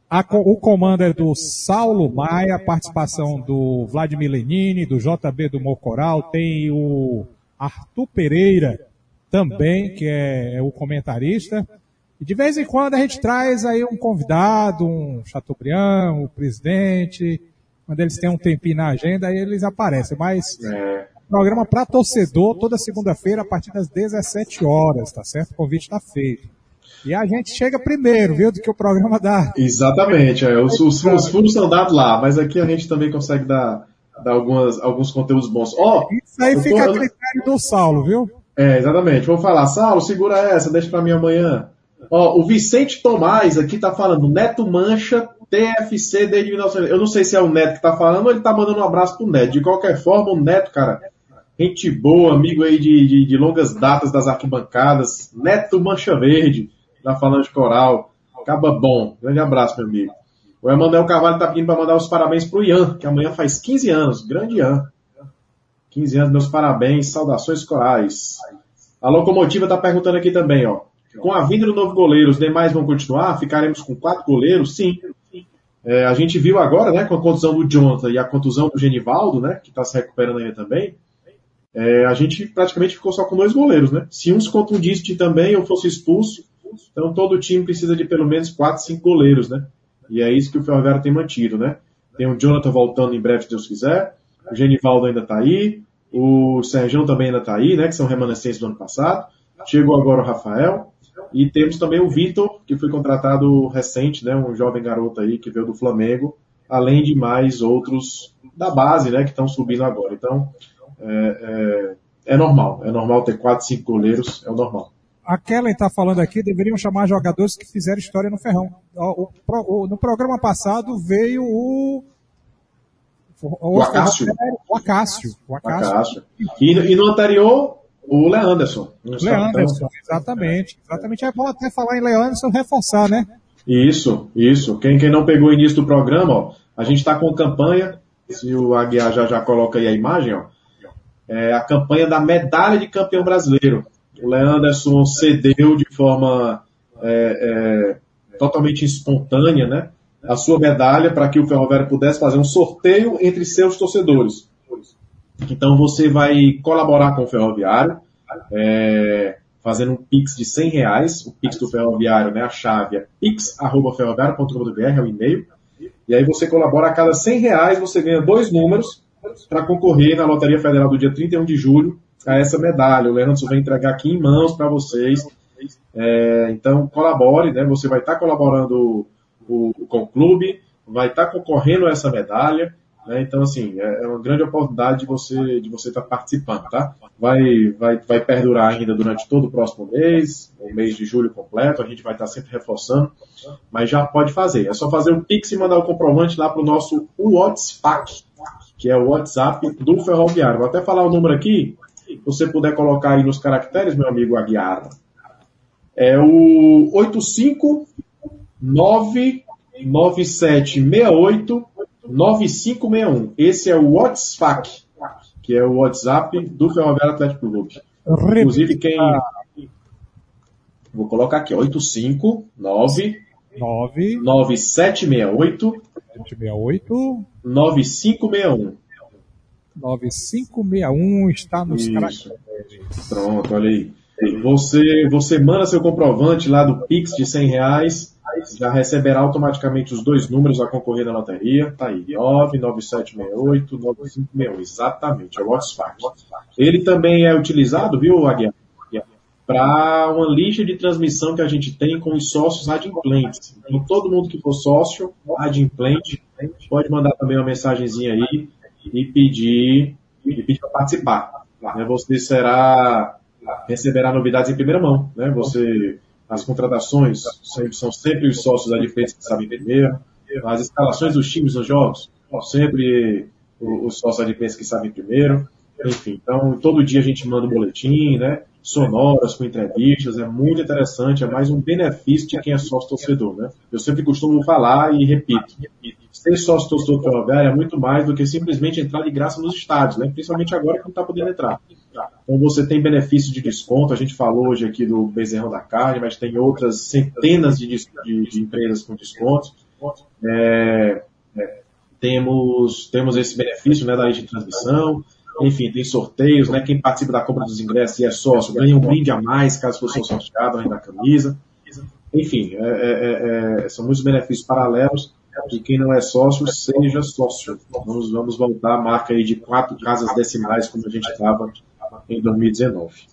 A, o comando é do Saulo Maia, participação do Vladimir Lenini, do JB do Mocoral, tem o Arthur Pereira também, que é, é, o comentarista. E de vez em quando a gente traz aí um convidado, um Chateaubriand, o um presidente. Quando eles têm um tempinho na agenda, aí eles aparecem. Mas é. Programa para torcedor, toda segunda-feira, a partir das 17 horas, tá certo? O convite está feito. E a gente chega primeiro, viu, do que o programa dá.
Exatamente, é, os, os, os fundos são dados lá, mas aqui a gente também consegue dar, dar algumas, alguns conteúdos bons.
Ó, oh, Isso aí fica tô... a critério do Saulo, viu?
É, exatamente. Vou falar, Saulo, segura essa, deixa para mim amanhã. Ó, o Vicente Tomás aqui tá falando, Neto Mancha TFC desde 1900. Eu não sei se é o Neto que tá falando ou ele tá mandando um abraço pro Neto. De qualquer forma, o Neto, cara, gente boa, amigo aí de, de, de longas datas das arquibancadas. Neto Mancha Verde, da Falange Coral. Acaba bom. Grande abraço, meu amigo. O Emanuel Carvalho tá pedindo para mandar os parabéns pro Ian, que amanhã faz 15 anos. Grande Ian. 15 anos, meus parabéns, saudações corais. A locomotiva está perguntando aqui também, ó. Com a vinda do novo goleiro, os demais vão continuar? Ficaremos com quatro goleiros? Sim. É, a gente viu agora, né, com a contusão do Jonathan e a contusão do Genivaldo, né, que está se recuperando ainda também, é, a gente praticamente ficou só com dois goleiros, né? Se uns contundissem também ou fosse expulso, então todo time precisa de pelo menos quatro, cinco goleiros, né? E é isso que o Ferroviário tem mantido, né? Tem o Jonathan voltando em breve, se Deus quiser. O Genivaldo ainda está aí. O Sérgio também ainda está aí, né? Que são remanescentes do ano passado. Chegou agora o Rafael. E temos também o Vitor, que foi contratado recente, né? Um jovem garoto aí que veio do Flamengo. Além de mais outros da base, né? Que estão subindo agora. Então, é, é, é normal. É normal ter quatro, cinco goleiros. É o normal
a Kellen está falando aqui, deveriam chamar jogadores que fizeram história no Ferrão. O, o, no programa passado veio o
o, o Acácio.
O Acácio.
O Acácio. E, e, no anterior, o Leanderson.
Leanderson, exatamente. Exatamente. É bom até falar em Leanderson reforçar, né?
Isso, isso. Quem, quem não pegou o início do programa, ó, a gente está com campanha, se o Aguiar já, já coloca aí a imagem, ó, é a campanha da medalha de campeão brasileiro. O Leanderson cedeu de forma é, é, totalmente espontânea, né? a sua medalha para que o Ferroviário pudesse fazer um sorteio entre seus torcedores. Então você vai colaborar com o Ferroviário, é, fazendo um Pix de 100 reais, o Pix do Ferroviário, né, a chave é pix.ferroviário.com.br, é o e-mail, e aí você colabora a cada 100 reais, você ganha dois números para concorrer na Loteria Federal do dia 31 de julho a essa medalha. O Leandro vai entregar aqui em mãos para vocês. É, então colabore, né? Você vai estar tá colaborando o, com o clube, vai estar tá concorrendo a essa medalha. Né? Então, assim, é, é uma grande oportunidade de você de você estar tá participando, tá? Vai, vai, vai perdurar ainda durante todo o próximo mês, o mês de julho completo, a gente vai estar tá sempre reforçando, mas já pode fazer. É só fazer o Pix e mandar o comprovante lá para o nosso WhatsApp, que é o WhatsApp do Ferroviário. Vou até falar o número aqui, se você puder colocar aí nos caracteres, meu amigo Aguiar. É o 85 99768 9561. Esse é o WhatsApp, que é o WhatsApp do Ferroviário Atlético Clube. Inclusive quem Vou colocar aqui, 859 9768 9561.
9561 está nos caracteres.
Pronto, olha aí. Você, você manda seu comprovante lá do Pix de 100 reais, já receberá automaticamente os dois números a concorrer na loteria. Tá aí, 99768 9561. Exatamente, é o WhatsApp. Ele também é utilizado, viu, Aguiar? Para uma lista de transmissão que a gente tem com os sócios adimplentes. Então, todo mundo que for sócio adimplente pode mandar também uma mensagenzinha aí e pedir, e pedir para participar. Né? Você será receberá novidades em primeira mão. Né? Você, as contratações sempre, são sempre os sócios da defesa que sabem primeiro. As escalações dos times nos jogos, sempre os sócios da defesa que sabem primeiro. Enfim, então todo dia a gente manda um boletim, né? Sonoras, com entrevistas, é muito interessante, é mais um benefício de quem é sócio torcedor, né? Eu sempre costumo falar e repito, ser sócio torcedor do Ferroviário é muito mais do que simplesmente entrar de graça nos estádios, né? principalmente agora que não está podendo entrar. Então você tem benefício de desconto, a gente falou hoje aqui do Bezerrão da Carne, mas tem outras centenas de, de, de empresas com descontos. É, é, temos, temos esse benefício né, da lei de transmissão, enfim, tem sorteios, né? Quem participa da compra dos ingressos e é sócio ganha um brinde a mais caso fosse sorteado além da camisa. Enfim, é, é, é, são muitos benefícios paralelos e quem não é sócio, seja sócio. Vamos, vamos voltar à marca aí de quatro casas decimais, como a gente estava em 2019.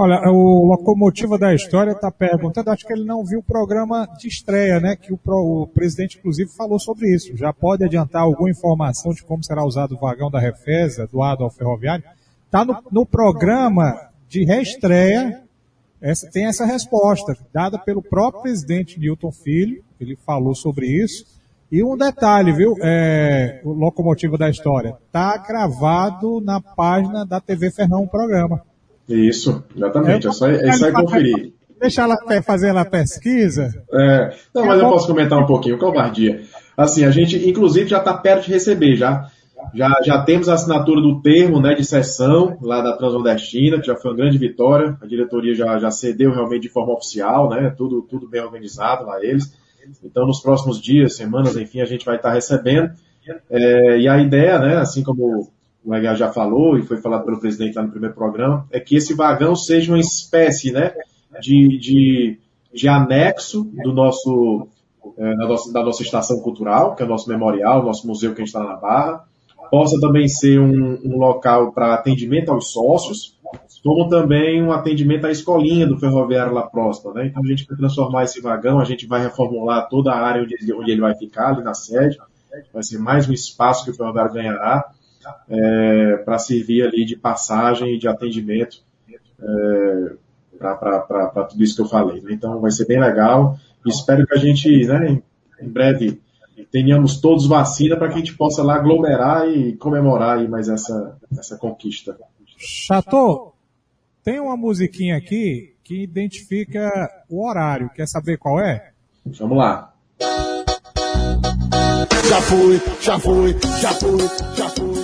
Olha, o Locomotiva da História está perguntando, acho que ele não viu o programa de estreia, né? Que o, o, presidente, inclusive, falou sobre isso. Já pode adiantar alguma informação de como será usado o vagão da Refesa, doado ao ferroviário? Está no, no, programa de reestreia, essa, tem essa resposta, dada pelo próprio presidente Newton Filho, ele falou sobre isso E um detalhe, viu? É, o locomotivo da história. Tá gravado na página da TV Ferrão o programa.
Isso, exatamente. É, é só, é só conferir.
Deixa ela fazer a pesquisa.
É, não, mas eu posso comentar um pouquinho, covardia. Assim, a gente, inclusive, já está perto de receber, já. Já, já temos a assinatura do termo né, de sessão lá da Transnordestina, que já foi uma grande vitória. A diretoria já, já cedeu realmente de forma oficial, né? Tudo, tudo bem organizado lá eles. Então, nos próximos dias, semanas, enfim, a gente vai estar recebendo. É, e a ideia, né, assim como o EGA já falou e foi falado pelo presidente lá no primeiro programa, é que esse vagão seja uma espécie, né, de, de, de anexo do nosso, é, da, nossa, da nossa estação cultural, que é o nosso memorial, o nosso museu que a gente está na Barra, possa também ser um, um local para atendimento aos sócios, como também um atendimento à escolinha do ferroviário lá próxima. Né? Então a gente vai transformar esse vagão, a gente vai reformular toda a área onde ele, onde ele vai ficar, ali na sede. Vai ser mais um espaço que o ferroviário ganhará é, para servir ali de passagem e de atendimento é, para tudo isso que eu falei. Né? Então vai ser bem legal. Espero que a gente, né, em breve, tenhamos todos vacina para que a gente possa lá aglomerar e comemorar aí mais essa, essa conquista.
Chateau, tem uma musiquinha aqui que identifica o horário. Quer saber qual é?
Vamos lá.
Já fui, já fui, já fui, já fui.